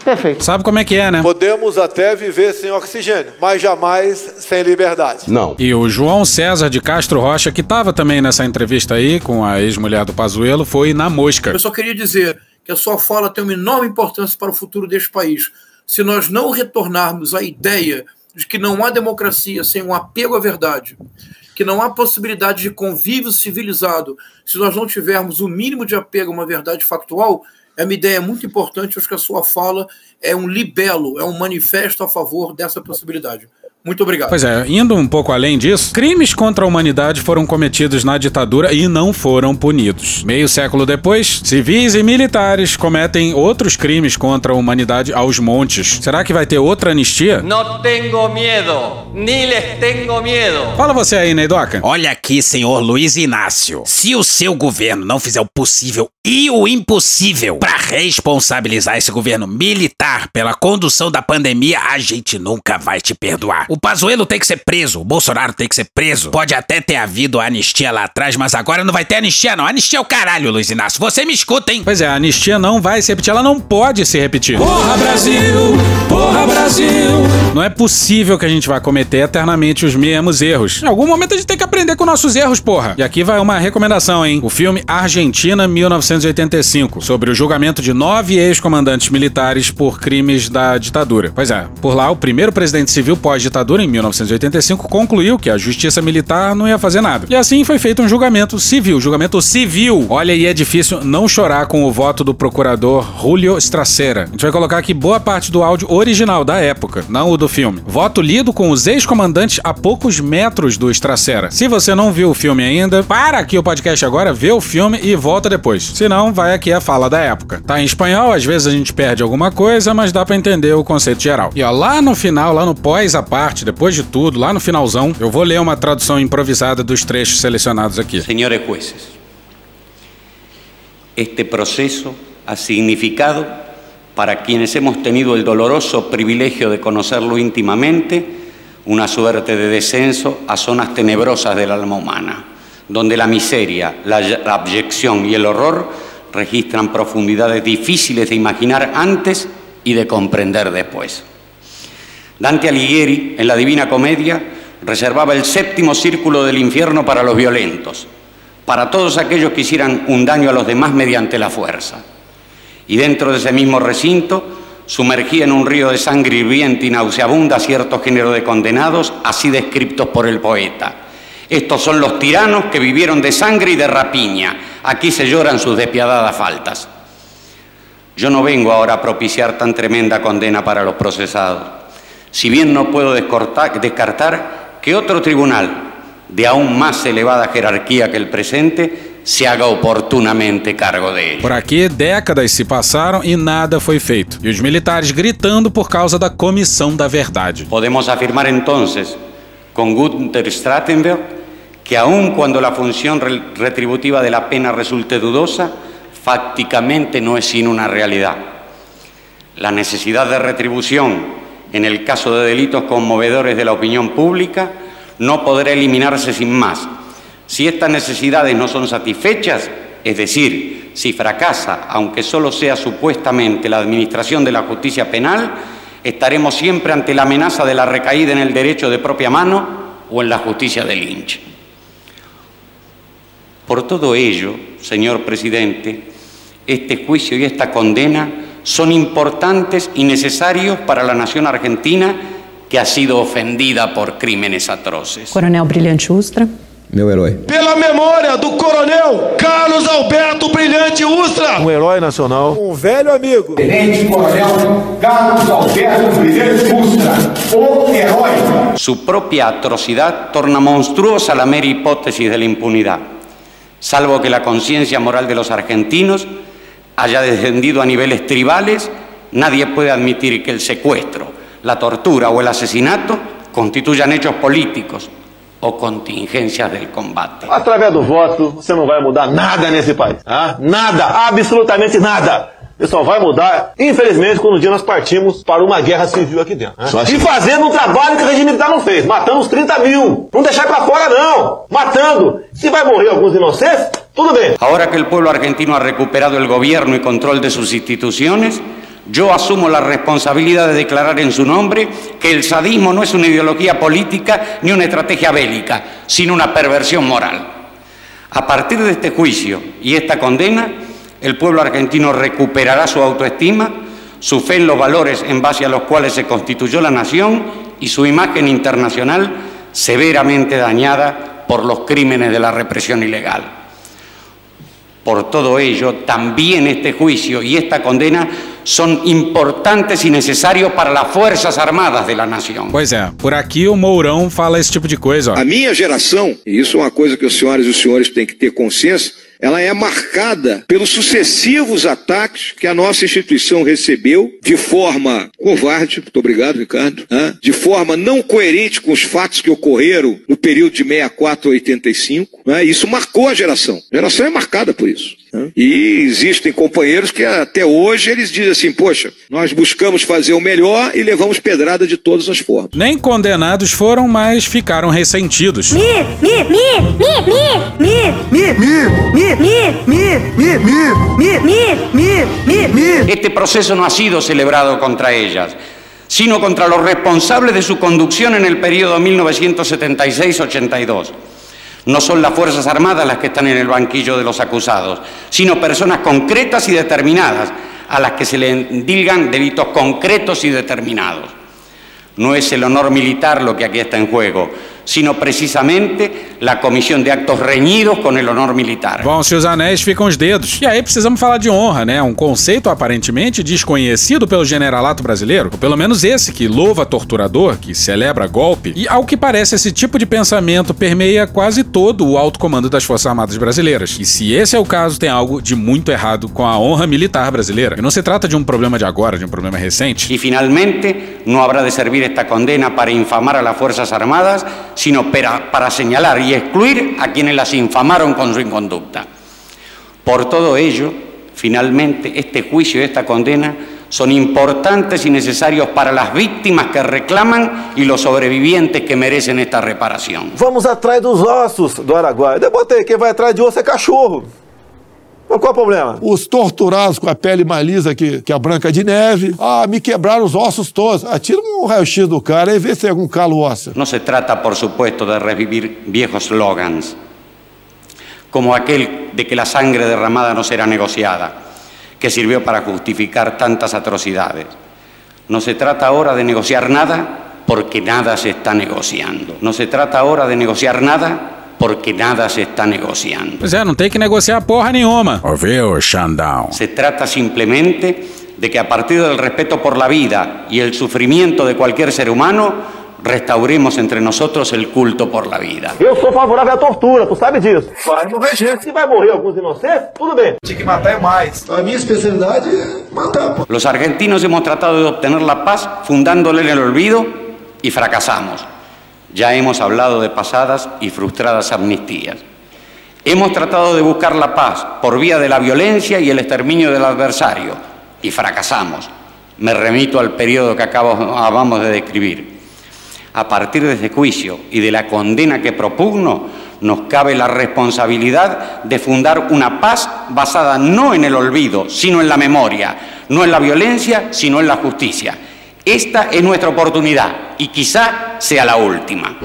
Perfeito.
Sabe como é que é, né?
Podemos até viver sem oxigênio, mas jamais sem liberdade.
Não. E o João César de Castro Rocha, que estava também nessa entrevista aí com a ex-mulher do Pazuello, foi na mosca.
Eu só queria dizer que a sua fala tem uma enorme importância para o futuro deste país. Se nós não retornarmos à ideia de que não há democracia sem um apego à verdade, que não há possibilidade de convívio civilizado, se nós não tivermos o mínimo de apego a uma verdade factual, é uma ideia muito importante. Acho que a sua fala é um libelo, é um manifesto a favor dessa possibilidade. Muito obrigado.
Pois é, indo um pouco além disso, crimes contra a humanidade foram cometidos na ditadura e não foram punidos. Meio século depois, civis e militares cometem outros crimes contra a humanidade aos montes. Será que vai ter outra anistia?
No tengo miedo, ni les tengo miedo.
Fala você aí, Neidoca.
Olha aqui, senhor Luiz Inácio. Se o seu governo não fizer o possível e o impossível para responsabilizar esse governo militar pela condução da pandemia, a gente nunca vai te perdoar. O Pazuello tem que ser preso, o Bolsonaro tem que ser preso. Pode até ter havido anistia lá atrás, mas agora não vai ter anistia não. Anistia é o caralho, Luiz Inácio. Você me escuta, hein?
Pois é, a anistia não vai se repetir, ela não pode se repetir. Porra, Brasil! Porra, Brasil! Não é possível que a gente vá cometer eternamente os mesmos erros. Em algum momento a gente tem que aprender com nossos erros, porra. E aqui vai uma recomendação, hein? O filme Argentina 1985, sobre o julgamento de nove ex-comandantes militares por crimes da ditadura. Pois é, por lá, o primeiro presidente civil pós-ditadura, em 1985, concluiu que a justiça militar não ia fazer nada. E assim foi feito um julgamento civil, julgamento civil. Olha, e é difícil não chorar com o voto do procurador Julio Stracera. A gente vai colocar aqui boa parte do áudio original da época, não o do filme. Voto lido com os ex-comandantes a poucos metros do Stracera. Se você não viu o filme ainda, para aqui o podcast agora, vê o filme e volta depois. Se não, vai aqui a fala da época. Tá em espanhol, às vezes a gente perde alguma coisa, mas dá para entender o conceito geral. E ó, lá no final, lá no pós a parte, depois de tudo, lá no finalzão, eu vou ler uma tradução improvisada dos trechos selecionados aqui.
Señores jueces, este proceso ha significado para quienes hemos tenido el doloroso privilegio de conocerlo íntimamente una suerte de descenso a zonas tenebrosas del alma humana, donde la miseria, la, la abyección y el horror registran profundidades difíciles de imaginar antes y de comprender después. Dante Alighieri, en la Divina Comedia, reservaba el séptimo círculo del infierno para los violentos, para todos aquellos que hicieran un daño a los demás mediante la fuerza. Y dentro de ese mismo recinto, sumergía en un río de sangre hirviente y nauseabunda cierto género de condenados, así descriptos por el poeta. Estos son los tiranos que vivieron de sangre y de rapiña. Aquí se lloran sus despiadadas faltas. Yo no vengo ahora a propiciar tan tremenda condena para los procesados. Si bien no puedo descartar que otro tribunal de aún más elevada jerarquía que el presente se haga oportunamente cargo de ello.
Por aqui, décadas se passaram e nada foi feito. E os militares gritando por causa da comissão da verdade.
Podemos afirmar entonces con Gunther Strattenberg que aun cuando la función re- retributiva de la pena resulte dudosa, fácticamente no es sino una realidad. La necesidad de retribución en el caso de delitos conmovedores de la opinión pública no podrá eliminarse sin más. Si estas necesidades no son satisfechas, es decir, si fracasa, aunque solo sea supuestamente, la administración de la justicia penal, estaremos siempre ante la amenaza de la recaída en el derecho de propia mano o en la justicia del Lynch. Por todo ello, señor presidente, este juicio y esta condena son importantes y necesarios para la nación argentina que ha sido ofendida por crímenes atroces.
Coronel Brilhante Ustra.
Meu herói.
Pela memória do coronel Carlos Alberto Brilhante Ustra. Um herói nacional. Um velho amigo.
Tenente Coronel Carlos Alberto Brilhante Ustra, o herói.
Su propia atrocidad torna monstruosa la mera hipótesis de la impunidad, salvo que la conciencia moral de los argentinos haya descendido a niveles tribales, nadie puede admitir que el secuestro, la tortura o el asesinato constituyan hechos políticos o contingencias del combate.
Através do voto, você não vai mudar nada nesse país. ah? Nada, absolutamente nada. Você só vai mudar, infelizmente, quando um dia nós partimos para uma guerra civil aqui dentro. né? E
que-
fazendo um trabalho que o regime militar não fez. Matando os 30 mil. Não deixar pra fora, não. Matando. Se vai morrer alguns inocentes, tudo bem.
Ahora que el pueblo argentino ha recuperado el gobierno y control de sus instituciones, yo asumo la responsabilidad de declarar en su nombre que el sadismo no es una ideología política ni una estrategia bélica, sino una perversión moral. A partir de este juicio y esta condena, el pueblo argentino recuperará su autoestima, su fe en los valores en base a los cuales se constituyó la nación y su imagen internacional severamente dañada por los crímenes de la represión ilegal. Por todo ello, también este juicio y esta condena son importantes y necesarios para las Fuerzas Armadas de la nación.
Pois é, por aqui o Mourão fala esse tipo de coisa, ó.
A minha geração, e isso é uma coisa que os senhores e os senhores têm que ter consciência, ela é marcada pelos sucessivos ataques que a nossa instituição recebeu de forma covarde, muito obrigado, Ricardo, de forma não coerente com os fatos que ocorreram no período de 64 a 85. né? Isso marcou a geração. A geração é marcada por isso. Né? E existem companheiros que até hoje eles dizem assim, poxa, nós buscamos fazer o melhor e levamos pedrada de todas as formas.
Nem condenados foram, mas ficaram ressentidos.
Mi, mi, mi, mi, mi, mi, mi, mi, mi, mi, mi, mi, mi, mi, mi.
Este proceso no ha sido celebrado contra ellas, sino contra los responsables de su conducción en el periodo 1976-82. No son las Fuerzas Armadas las que están en el banquillo de los acusados, sino personas concretas y determinadas a las que se le endilgan delitos concretos y determinados. No es el honor militar lo que aquí está en juego, sino precisamente la comissão de actos reñidos com o honor militar.
Vão-se os anéis, ficam os dedos. E aí precisamos falar de honra, né? Um conceito aparentemente desconhecido pelo generalato brasileiro, ou pelo menos esse que louva torturador, que celebra golpe. E ao que parece, esse tipo de pensamento permeia quase todo o alto comando das Forças Armadas brasileiras. E se esse é o caso, tem algo de muito errado com a honra militar brasileira. E não se trata de um problema de agora, de um problema recente.
E finalmente, não haverá de servir esta condena para infamar a las Fuerzas Armadas sino para, para señalar y excluir a quienes las infamaron con su inconducta. Por todo ello, finalmente, este juicio y esta condena son importantes y necesarios para las víctimas que reclaman y los sobrevivientes que merecen esta reparación.
Vamos atrás dos ossos do Araguaia. Eu botei, quem vai atrás de osso é cachorro. Mas qual é o problema?
Os torturados com a pele mais lisa que, que a branca de neve. Ah, me quebraram os ossos todos. Atira um raio-x do cara e vê se tem algum calo ósseo.
No se trata, por supuesto, de revivir viejos slogans, como aquel de que la sangre derramada no será negociada, que sirvió para justificar tantas atrocidades. No se trata ahora de negociar nada porque nada se está negociando. No se trata ahora de negociar nada porque nada se está negociando.
Pois é, não tem que negociar porra nenhuma. Ouviu, Xandão?
Se trata simplemente de que a partir del respeto por la vida y el sufrimiento de cualquier ser humano, restauremos entre nosotros el culto por la vida.
Eu sou favorável à tortura, tu sabe disso. Vai morrer gente. Se vai morrer alguns inocentes, tudo bem.
Tinha que matar é mais. A minha especialidade é matar. Pô.
Los argentinos hemos tratado de obtener la paz fundándole en el olvido y fracasamos. Ya hemos hablado de pasadas y frustradas amnistías. Hemos tratado de buscar la paz por vía de la violencia y el exterminio del adversario y fracasamos. Me remito al periodo que acabamos de describir. A partir de este juicio y de la condena que propugno, nos cabe la responsabilidad de fundar una paz basada no en el olvido, sino en la memoria, no en la violencia, sino en la justicia. Esta es nuestra oportunidad y quizá sea la última.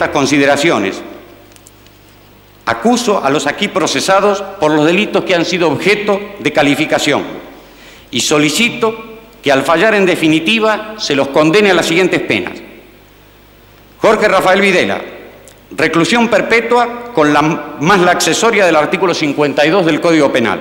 Estas consideraciones, acuso a los aquí procesados por los delitos que han sido objeto de calificación y solicito que al fallar en definitiva se los condene a las siguientes penas. Jorge Rafael Videla, reclusión perpetua con la más la accesoria del artículo 52 del Código Penal.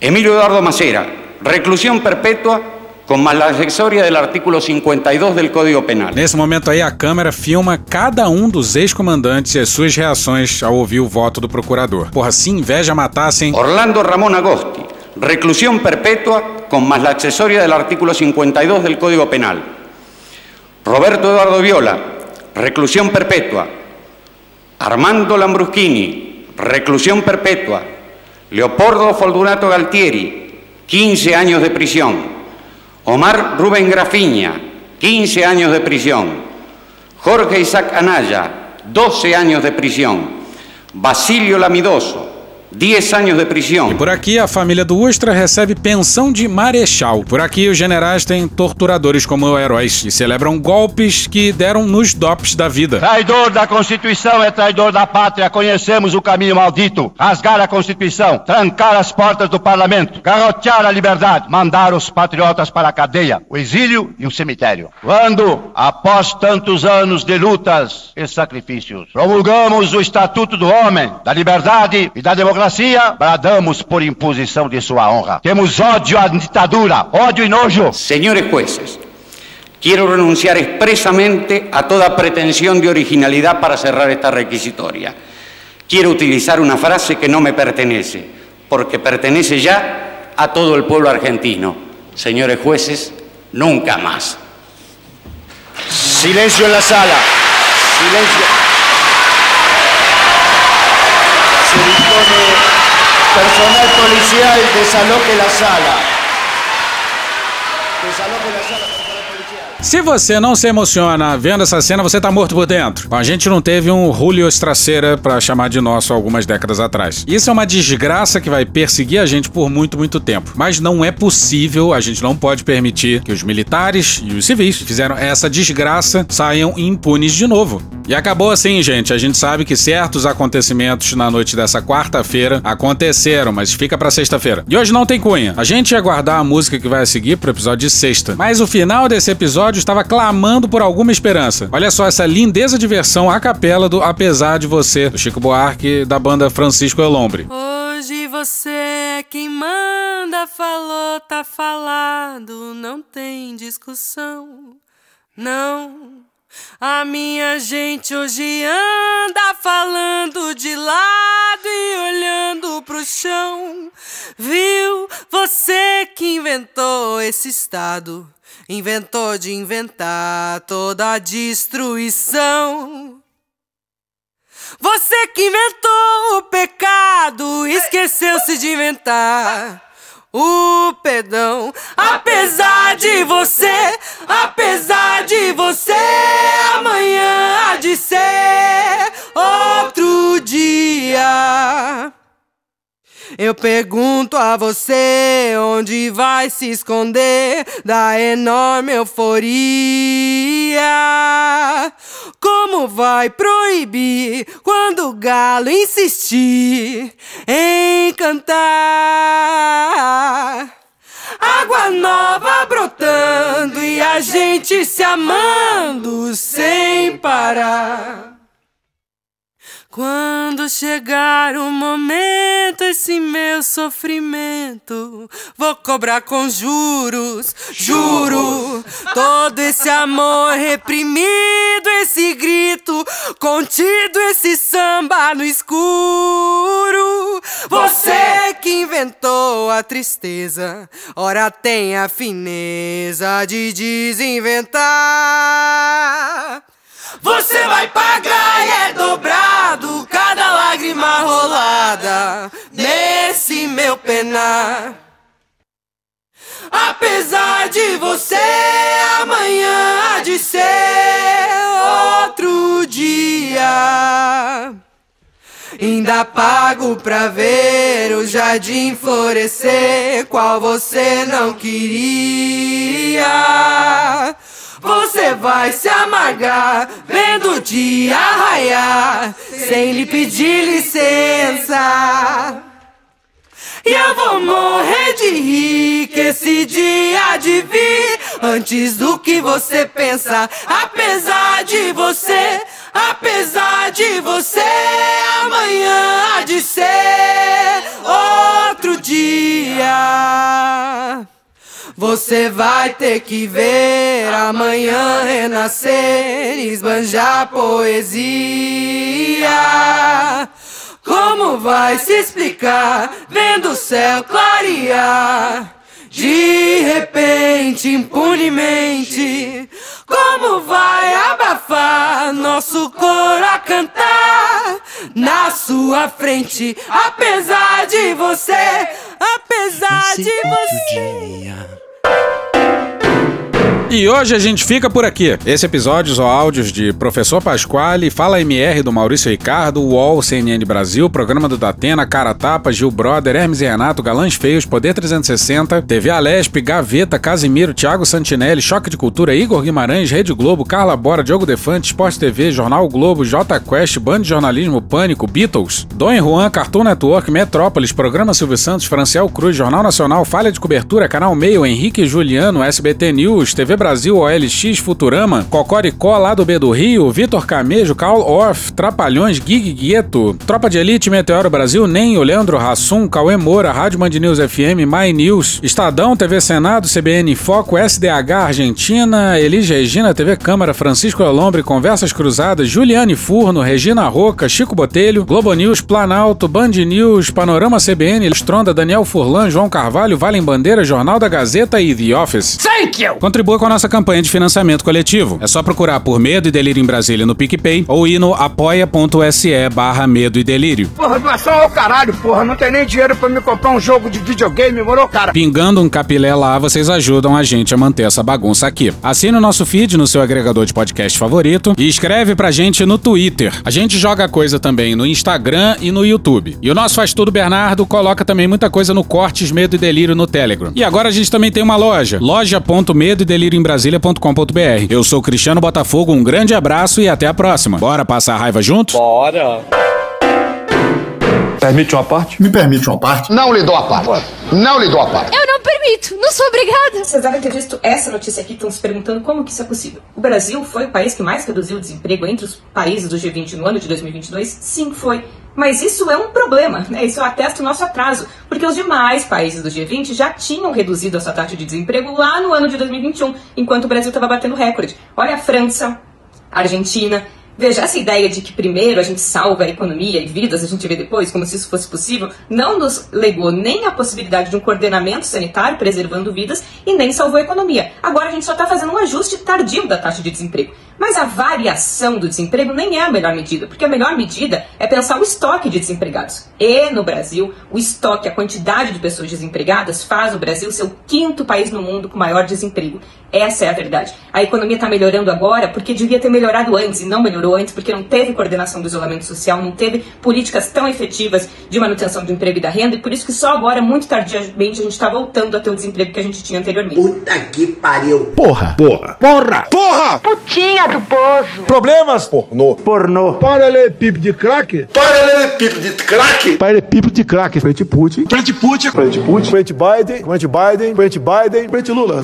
Emilio Eduardo Macera, reclusión perpetua con más la accesoria del artículo 52 del Código Penal.
Nesse momento aí, a câmera filma cada um dos ex-comandantes e as suas reações ao ouvir o voto do procurador. Porra, se inveja matassem.
Orlando Ramón Agosti, reclusión perpetua con más la accesoria del artículo 52 del Código Penal. Roberto Eduardo Viola, reclusión perpetua. Armando Lambruschini, reclusión perpetua. Leopoldo Fortunato Galtieri, 15 años de prisión. Omar Rubén Grafiña, 15 años de prisión. Jorge Isaac Anaya, 12 años de prisión. Basilio Lamidoso, 10 años de prisión.
E por aqui, a família do Ustra recebe pensão de marechal. Por aqui, os generais têm torturadores como heróis e celebram golpes que deram nos DOPs da vida.
Traidor da Constituição é traidor da pátria. Conhecemos o caminho maldito. Rasgar a Constituição, trancar as portas do parlamento, garrotear a liberdade, mandar os patriotas para a cadeia, o exílio e o cemitério. Quando, após tantos anos de lutas e sacrifícios, promulgamos o Estatuto do Homem, da Liberdade e da Democracia, bradamos por imposição de sua honra. Temos ódio à ditadura, ódio e nojo.
Señores jueces, quiero renunciar expresamente a toda pretensión de originalidad para cerrar esta requisitoria. Quiero utilizar una frase que no me pertenece, porque pertenece ya a todo el pueblo argentino. Señores jueces, nunca más.
Silencio en la sala. Silencio. personal policial desaloje la sala.
Se você não se emociona vendo essa cena, você tá morto por dentro. A gente não teve um Julio Estraceira pra chamar de nosso algumas décadas atrás. Isso é uma desgraça que vai perseguir a gente por muito, muito tempo. Mas não é possível, a gente não pode permitir que os militares e os civis que fizeram essa desgraça saiam impunes de novo. E acabou assim, gente. A gente sabe que certos acontecimentos na noite dessa quarta-feira aconteceram, mas fica pra sexta-feira. E hoje não tem cunha. A gente ia guardar a música que vai seguir pro episódio de sexta. Mas o final desse episódio estava clamando por alguma esperança. Olha só essa lindeza de versão a capela do Apesar de Você, do Chico Buarque, da banda Francisco Elombre.
Hoje você é quem manda, falou, tá falado, não tem discussão, não. A minha gente hoje anda falando de lado e olhando pro chão. Viu? Você que inventou esse estado, inventou de inventar toda a destruição. Você que inventou o pecado, esqueceu-se de inventar o perdão. Apesar de você, apesar de você, amanhã há de ser outro dia. Eu pergunto a você onde vai se esconder da enorme euforia. Como vai proibir quando o galo insistir em cantar? Água nova brotando e a gente se amando sem parar. Quando chegar o momento, esse meu sofrimento, vou cobrar com juros, juro. Todo esse amor reprimido, esse grito contido, esse samba no escuro. Você que inventou a tristeza, ora tem a fineza de desinventar. Você vai pagar e é dobrado cada lágrima rolada nesse meu penar. Apesar de você, amanhã há de ser outro dia. Ainda pago pra ver o jardim florescer, qual você não queria. Você vai se amargar vendo o dia raiar, sem lhe pedir licença. E eu vou morrer de rir que esse dia de vir antes do que você pensa. Apesar de você, apesar de você, amanhã há de ser outro dia. Você vai ter que ver amanhã renascer, esbanjar poesia. Como vai se explicar vendo o céu clarear? De repente, impunemente, como vai abafar nosso coro a cantar na sua frente? Apesar de você, apesar de você.
E hoje a gente fica por aqui. Esse episódio ou áudios de Professor Pasquale, Fala MR do Maurício Ricardo, UOL, CNN Brasil, Programa do Datena, Cara Tapa, Gil Brother, Hermes e Renato, Galãs Feios, Poder 360, TV Alesp, Gaveta, Casimiro, Thiago Santinelli, Choque de Cultura, Igor Guimarães, Rede Globo, Carla Bora, Diogo Defante, Esporte TV, Jornal Globo, J Quest, Band de Jornalismo, Pânico, Beatles, Dom Juan, Cartoon Network, Metrópolis, Programa Silvio Santos, Franciel Cruz, Jornal Nacional, Falha de Cobertura, Canal Meio, Henrique Juliano, SBT News, TV Brasil, OLX, Futurama, Cocoricó, Lado B do Rio, Vitor Camejo, Call Off, Trapalhões, Gig Gueto, Tropa de Elite, Meteoro Brasil, Nem, Leandro Rassum, Cauê Moura, Rádio Band News FM, My News, Estadão, TV Senado, CBN Foco, SDH Argentina, Elis Regina, TV Câmara, Francisco Elombre, Conversas Cruzadas, Juliane Furno, Regina Roca, Chico Botelho, Globo News, Planalto, Band News, Panorama CBN, Stronda, Daniel Furlan, João Carvalho, Valem Bandeira, Jornal da Gazeta e The Office.
Thank you!
Contribua com a nossa campanha de financiamento coletivo. É só procurar por Medo e Delírio em Brasília no PicPay ou ir no apoia.se barra Medo e Delírio.
Porra, doação ao caralho, porra. Não tem nem dinheiro pra me comprar um jogo de videogame, morou, cara?
Pingando um capilé lá, vocês ajudam a gente a manter essa bagunça aqui. Assine o nosso feed no seu agregador de podcast favorito e escreve pra gente no Twitter. A gente joga coisa também no Instagram e no YouTube. E o nosso Faz Tudo Bernardo coloca também muita coisa no Cortes Medo e Delírio no Telegram. E agora a gente também tem uma loja, loja.medo e delírio em Brasília.com.br. Eu sou Cristiano Botafogo, um grande abraço e até a próxima. Bora passar a raiva juntos?
Bora!
Permite uma parte?
Me permite uma parte? Não lhe dou a parte. Não lhe dou a parte.
Eu não permito, não sou obrigada.
Vocês devem ter visto essa notícia aqui, estão se perguntando como que isso é possível. O Brasil foi o país que mais reduziu o desemprego entre os países do G20 no ano de 2022? Sim, foi. Mas isso é um problema, né? Isso atesta o nosso atraso, porque os demais países do G20 já tinham reduzido a sua taxa de desemprego lá no ano de 2021, enquanto o Brasil estava batendo recorde. Olha a França, a Argentina, Veja, essa ideia de que primeiro a gente salva a economia e vidas, a gente vê depois, como se isso fosse possível, não nos legou nem a possibilidade de um coordenamento sanitário preservando vidas e nem salvou a economia. Agora a gente só está fazendo um ajuste tardio da taxa de desemprego. Mas a variação do desemprego nem é a melhor medida, porque a melhor medida é pensar o estoque de desempregados. E no Brasil, o estoque, a quantidade de pessoas desempregadas, faz o Brasil ser o quinto país no mundo com maior desemprego. Essa é a verdade. A economia está melhorando agora porque devia ter melhorado antes e não melhorou antes porque não teve coordenação do isolamento social, não teve políticas tão efetivas de manutenção do emprego e da renda e por isso que só agora, muito tardiamente, a gente está voltando a ter o desemprego que a gente tinha anteriormente.
Puta que pariu.
Porra! Porra!
Porra!
Porra!
Putinha do.
Problemas? Pornô.
Pornô.
Paralelepípedo de crack?
Paralelepípedo de crack?
Paralelepípedo de crack. Frente Putin.
Frente Putin.
Frente Putin. Frente Biden. Frente Biden. Frente Biden. Frente Lula.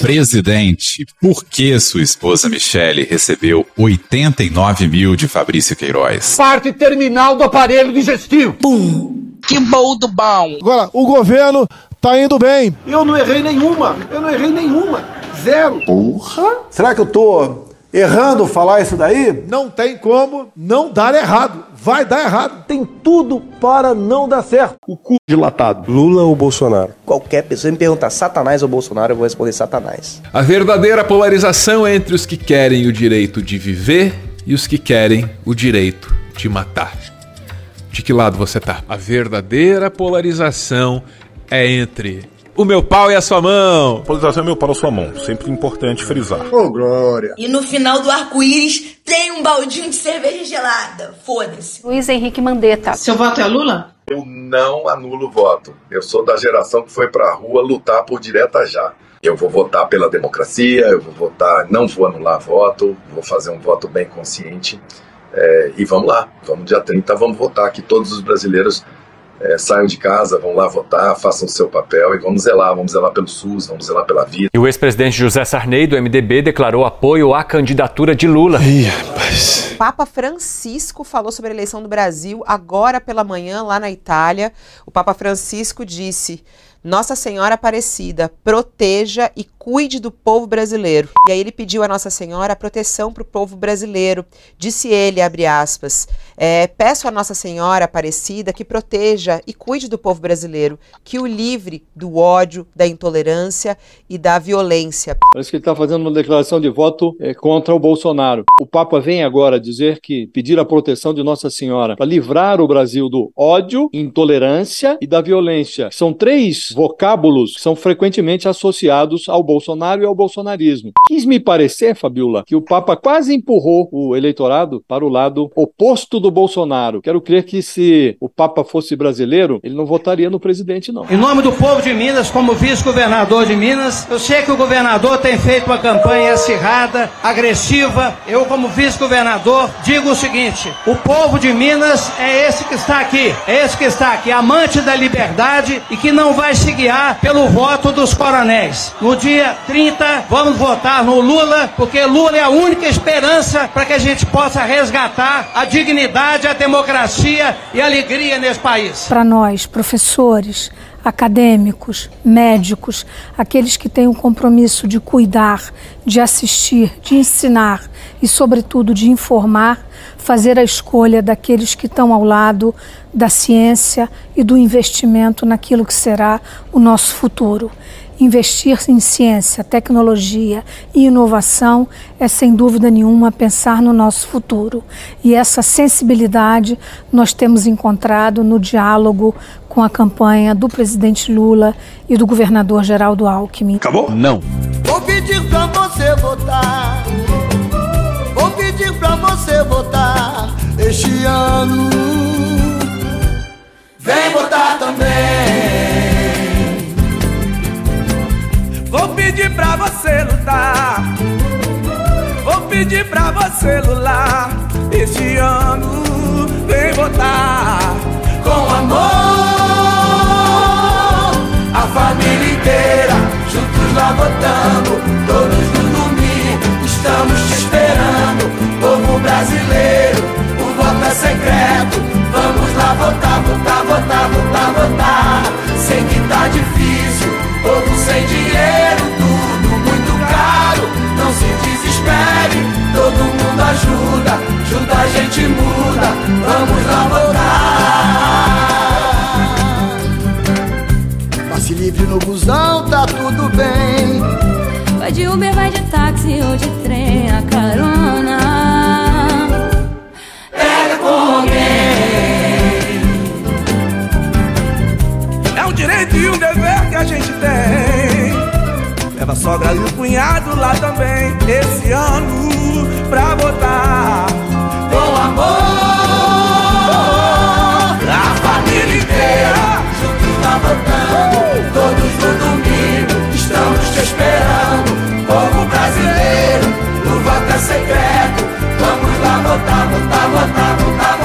Presidente, por que sua esposa Michele recebeu 89 mil de Fabrício Queiroz?
Parte terminal do aparelho digestivo.
Que bom do bom!
Agora, o governo tá indo bem.
Eu não errei nenhuma. Eu não errei nenhuma. Zero.
Porra! Será que eu tô errando falar isso daí? Não tem como não dar errado. Vai dar errado. Tem tudo para não dar certo. O cu dilatado. Lula ou Bolsonaro?
Qualquer pessoa me perguntar Satanás ou Bolsonaro, eu vou responder Satanás.
A verdadeira polarização é entre os que querem o direito de viver e os que querem o direito de matar. De que lado você tá? A verdadeira polarização é entre o meu pau e a sua mão.
Polarização é meu para a sua mão. Sempre importante frisar.
Ô, Glória.
E no final do arco-íris tem um baldinho de cerveja gelada. Foda-se. Luiz Henrique Mandetta.
Seu voto é Lula?
Eu não anulo o voto. Eu sou da geração que foi pra rua lutar por direta já. Eu vou votar pela democracia, eu vou votar, não vou anular voto, vou fazer um voto bem consciente. É, e vamos lá, vamos dia 30, vamos votar, que todos os brasileiros é, saiam de casa, vão lá votar, façam o seu papel e vamos zelar, vamos zelar pelo SUS, vamos zelar pela vida.
E o ex-presidente José Sarney, do MDB, declarou apoio à candidatura de Lula.
Ih, rapaz.
Papa Francisco falou sobre a eleição do Brasil agora pela manhã, lá na Itália. O Papa Francisco disse. Nossa Senhora Aparecida, proteja e cuide do povo brasileiro. E aí ele pediu a Nossa Senhora a proteção para o povo brasileiro. Disse ele, abre aspas, é, peço a Nossa Senhora Aparecida que proteja e cuide do povo brasileiro, que o livre do ódio, da intolerância e da violência.
Parece que ele está fazendo uma declaração de voto é, contra o Bolsonaro. O Papa vem agora dizer que pedir a proteção de Nossa Senhora para livrar o Brasil do ódio, intolerância e da violência. São três vocábulos que são frequentemente associados ao Bolsonaro e ao bolsonarismo. Quis me parecer, Fabiola, que o Papa quase empurrou o eleitorado para o lado oposto do Bolsonaro. Quero crer que se o Papa fosse brasileiro, ele não votaria no presidente, não.
Em nome do povo de Minas, como vice-governador de Minas, eu sei que o governador tem feito uma campanha acirrada, agressiva. Eu, como vice-governador, digo o seguinte: o povo de Minas é esse que está aqui, é esse que está aqui, amante da liberdade e que não vai se guiar pelo voto dos coronéis. No dia 30, vamos votar no Lula, porque Lula é a única esperança para que a gente possa resgatar a dignidade, a democracia e a alegria nesse país.
Para nós, professores, acadêmicos, médicos, aqueles que têm o compromisso de cuidar, de assistir, de ensinar e, sobretudo, de informar, fazer a escolha daqueles que estão ao lado da ciência e do investimento naquilo que será o nosso futuro. Investir em ciência, tecnologia e inovação é, sem dúvida nenhuma, pensar no nosso futuro. E essa sensibilidade nós temos encontrado no diálogo com a campanha do presidente Lula e do governador Geraldo Alckmin.
Acabou? Não.
Vou pedir pra você votar. Vou pedir pra você votar este ano. Vem votar também.
Pedir pra você lutar. Vou pedir pra você lutar. Este ano vem votar com amor. A família inteira, juntos lá votando. Todos no domingo, estamos te esperando. Povo brasileiro, o voto é secreto. Vamos lá votar, votar, votar, votar, votar. Sei que tá difícil, povo sem dinheiro, todo mundo ajuda, junto a gente muda. Vamos lá votar.
Passe livre no busão, tá tudo bem.
Vai de Uber, vai de táxi ou de trem, a carona.
A sogra e o cunhado lá também. Esse ano pra votar com amor. A família inteira juntos lá votando. Todos no domingo estamos te esperando. Povo brasileiro, o voto é secreto. Vamos lá votar, votar, votar, votar.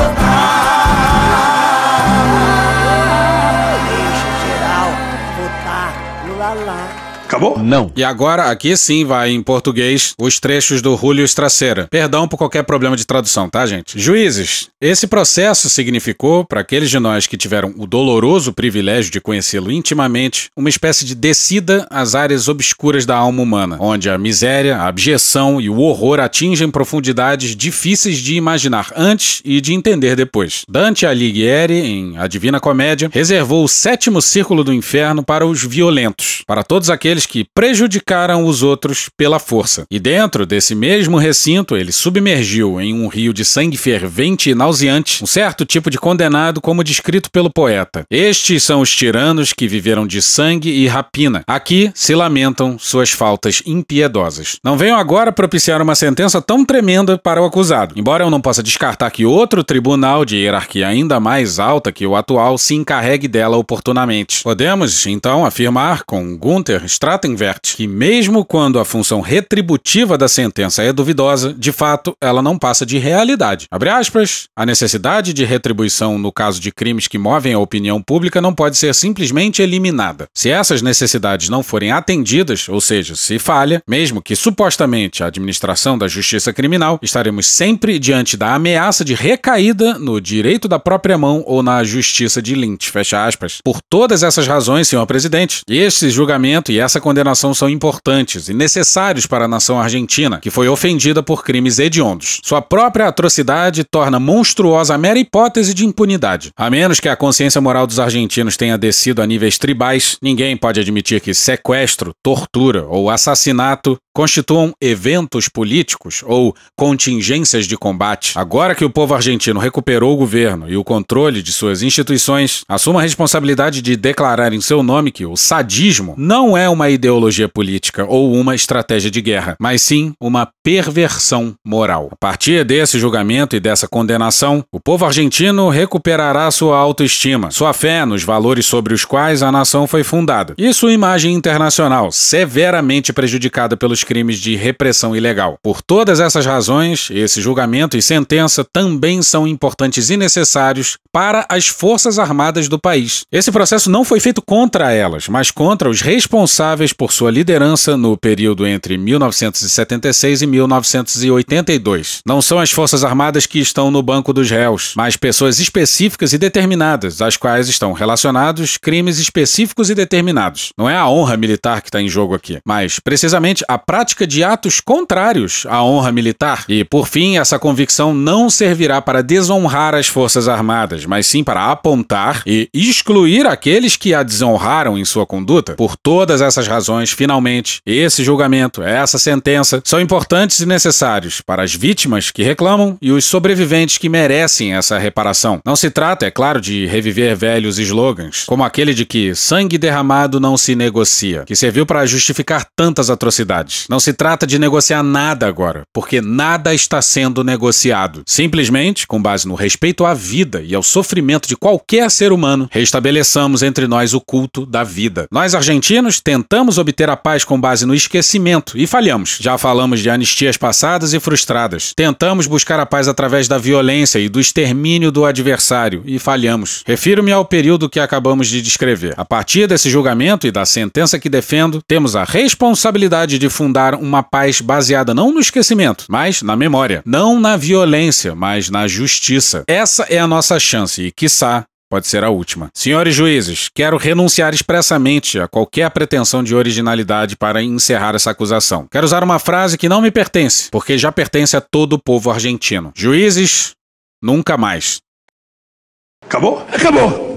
Acabou? Não.
E agora, aqui sim vai em português os trechos do Julio Estraceira. Perdão por qualquer problema de tradução, tá, gente? Juízes, esse processo significou, para aqueles de nós que tiveram o doloroso privilégio de conhecê-lo intimamente, uma espécie de descida às áreas obscuras da alma humana, onde a miséria, a abjeção e o horror atingem profundidades difíceis de imaginar antes e de entender depois. Dante Alighieri, em A Divina Comédia, reservou o sétimo círculo do inferno para os violentos, para todos aqueles que prejudicaram os outros pela força. E dentro desse mesmo recinto, ele submergiu em um rio de sangue fervente e nauseante um certo tipo de condenado, como descrito pelo poeta. Estes são os tiranos que viveram de sangue e rapina. Aqui se lamentam suas faltas impiedosas. Não venham agora propiciar uma sentença tão tremenda para o acusado. Embora eu não possa descartar que outro tribunal de hierarquia ainda mais alta que o atual se encarregue dela oportunamente. Podemos, então, afirmar com Gunther Strattenwert que, mesmo quando a função retributiva da sentença é duvidosa, de fato ela não passa de realidade. Abre aspas, a necessidade de retribuição no caso de crimes que movem a opinião pública não pode ser simplesmente eliminada. Se essas necessidades não forem atendidas, ou seja, se falha, mesmo que supostamente a administração da justiça criminal, estaremos sempre diante da ameaça de recaída no direito da própria mão ou na justiça de Lynch. Fecha aspas. Por todas essas razões, senhor presidente, esse julgamento e essa condenação são importantes e necessários para a nação argentina, que foi ofendida por crimes hediondos. Sua própria atrocidade torna monstruosa a mera hipótese de impunidade. A menos que a consciência moral dos argentinos tenha descido a níveis tribais, ninguém pode admitir que sequestro, tortura ou assassinato constituam eventos políticos ou contingências de combate. Agora que o povo argentino recuperou o governo e o controle de suas instituições, assuma a responsabilidade de declarar em seu nome que o sadismo não é uma ideologia política ou uma estratégia de guerra, mas sim uma perversão moral. A partir desse julgamento e dessa condenação, o povo argentino recuperará sua autoestima, sua fé nos valores sobre os quais a nação foi fundada e sua imagem internacional, severamente prejudicada pelos crimes de repressão ilegal. Por todas essas razões, esse julgamento e sentença também são importantes e necessários para as Forças Armadas do país. Esse processo não foi feito contra elas, mas contra os responsáveis por sua liderança no período entre 1976 e 1982. Não são as Forças Armadas que estão no banco dos réus, mas pessoas específicas e determinadas, às quais estão relacionados crimes específicos e determinados. Não é a honra militar que está em jogo aqui, mas precisamente a prática de atos contrários à honra militar. E, por fim, essa convicção não servirá para desonrar as Forças Armadas, mas sim para apontar e excluir aqueles que a desonraram em sua conduta. Por todas essas razões, finalmente, esse julgamento, essa sentença, são importantes e necessários para as vítimas que reclamam e os sobreviventes que merecem essa reparação. Não se trata, é claro, de reviver velhos slogans, como aquele de que sangue derramado não se negocia, que serviu para justificar tantas atrocidades. Não se trata de negociar nada agora, porque nada está sendo negociado. Simplesmente, com base no respeito à vida e ao sofrimento de qualquer ser humano, restabeleçamos entre nós o culto da vida. Nós argentinos tentamos obter a paz com base no esquecimento e falhamos. Já falamos de anistias passadas e frustradas. Tentamos buscar a paz através da violência e do extermínio do adversário e falhamos. Refiro-me ao período que acabamos de descrever. A partir desse julgamento e da sentença que defendo, temos a responsabilidade de fundar uma paz baseada não no esquecimento, mas na memória. Não na violência, mas na justiça. Essa é a nossa chance e, quiçá, Pode ser a última. Senhores juízes, quero renunciar expressamente a qualquer pretensão de originalidade para encerrar essa acusação. Quero usar uma frase que não me pertence, porque já pertence a todo o povo argentino. Juízes, nunca mais.
Acabou? Acabou!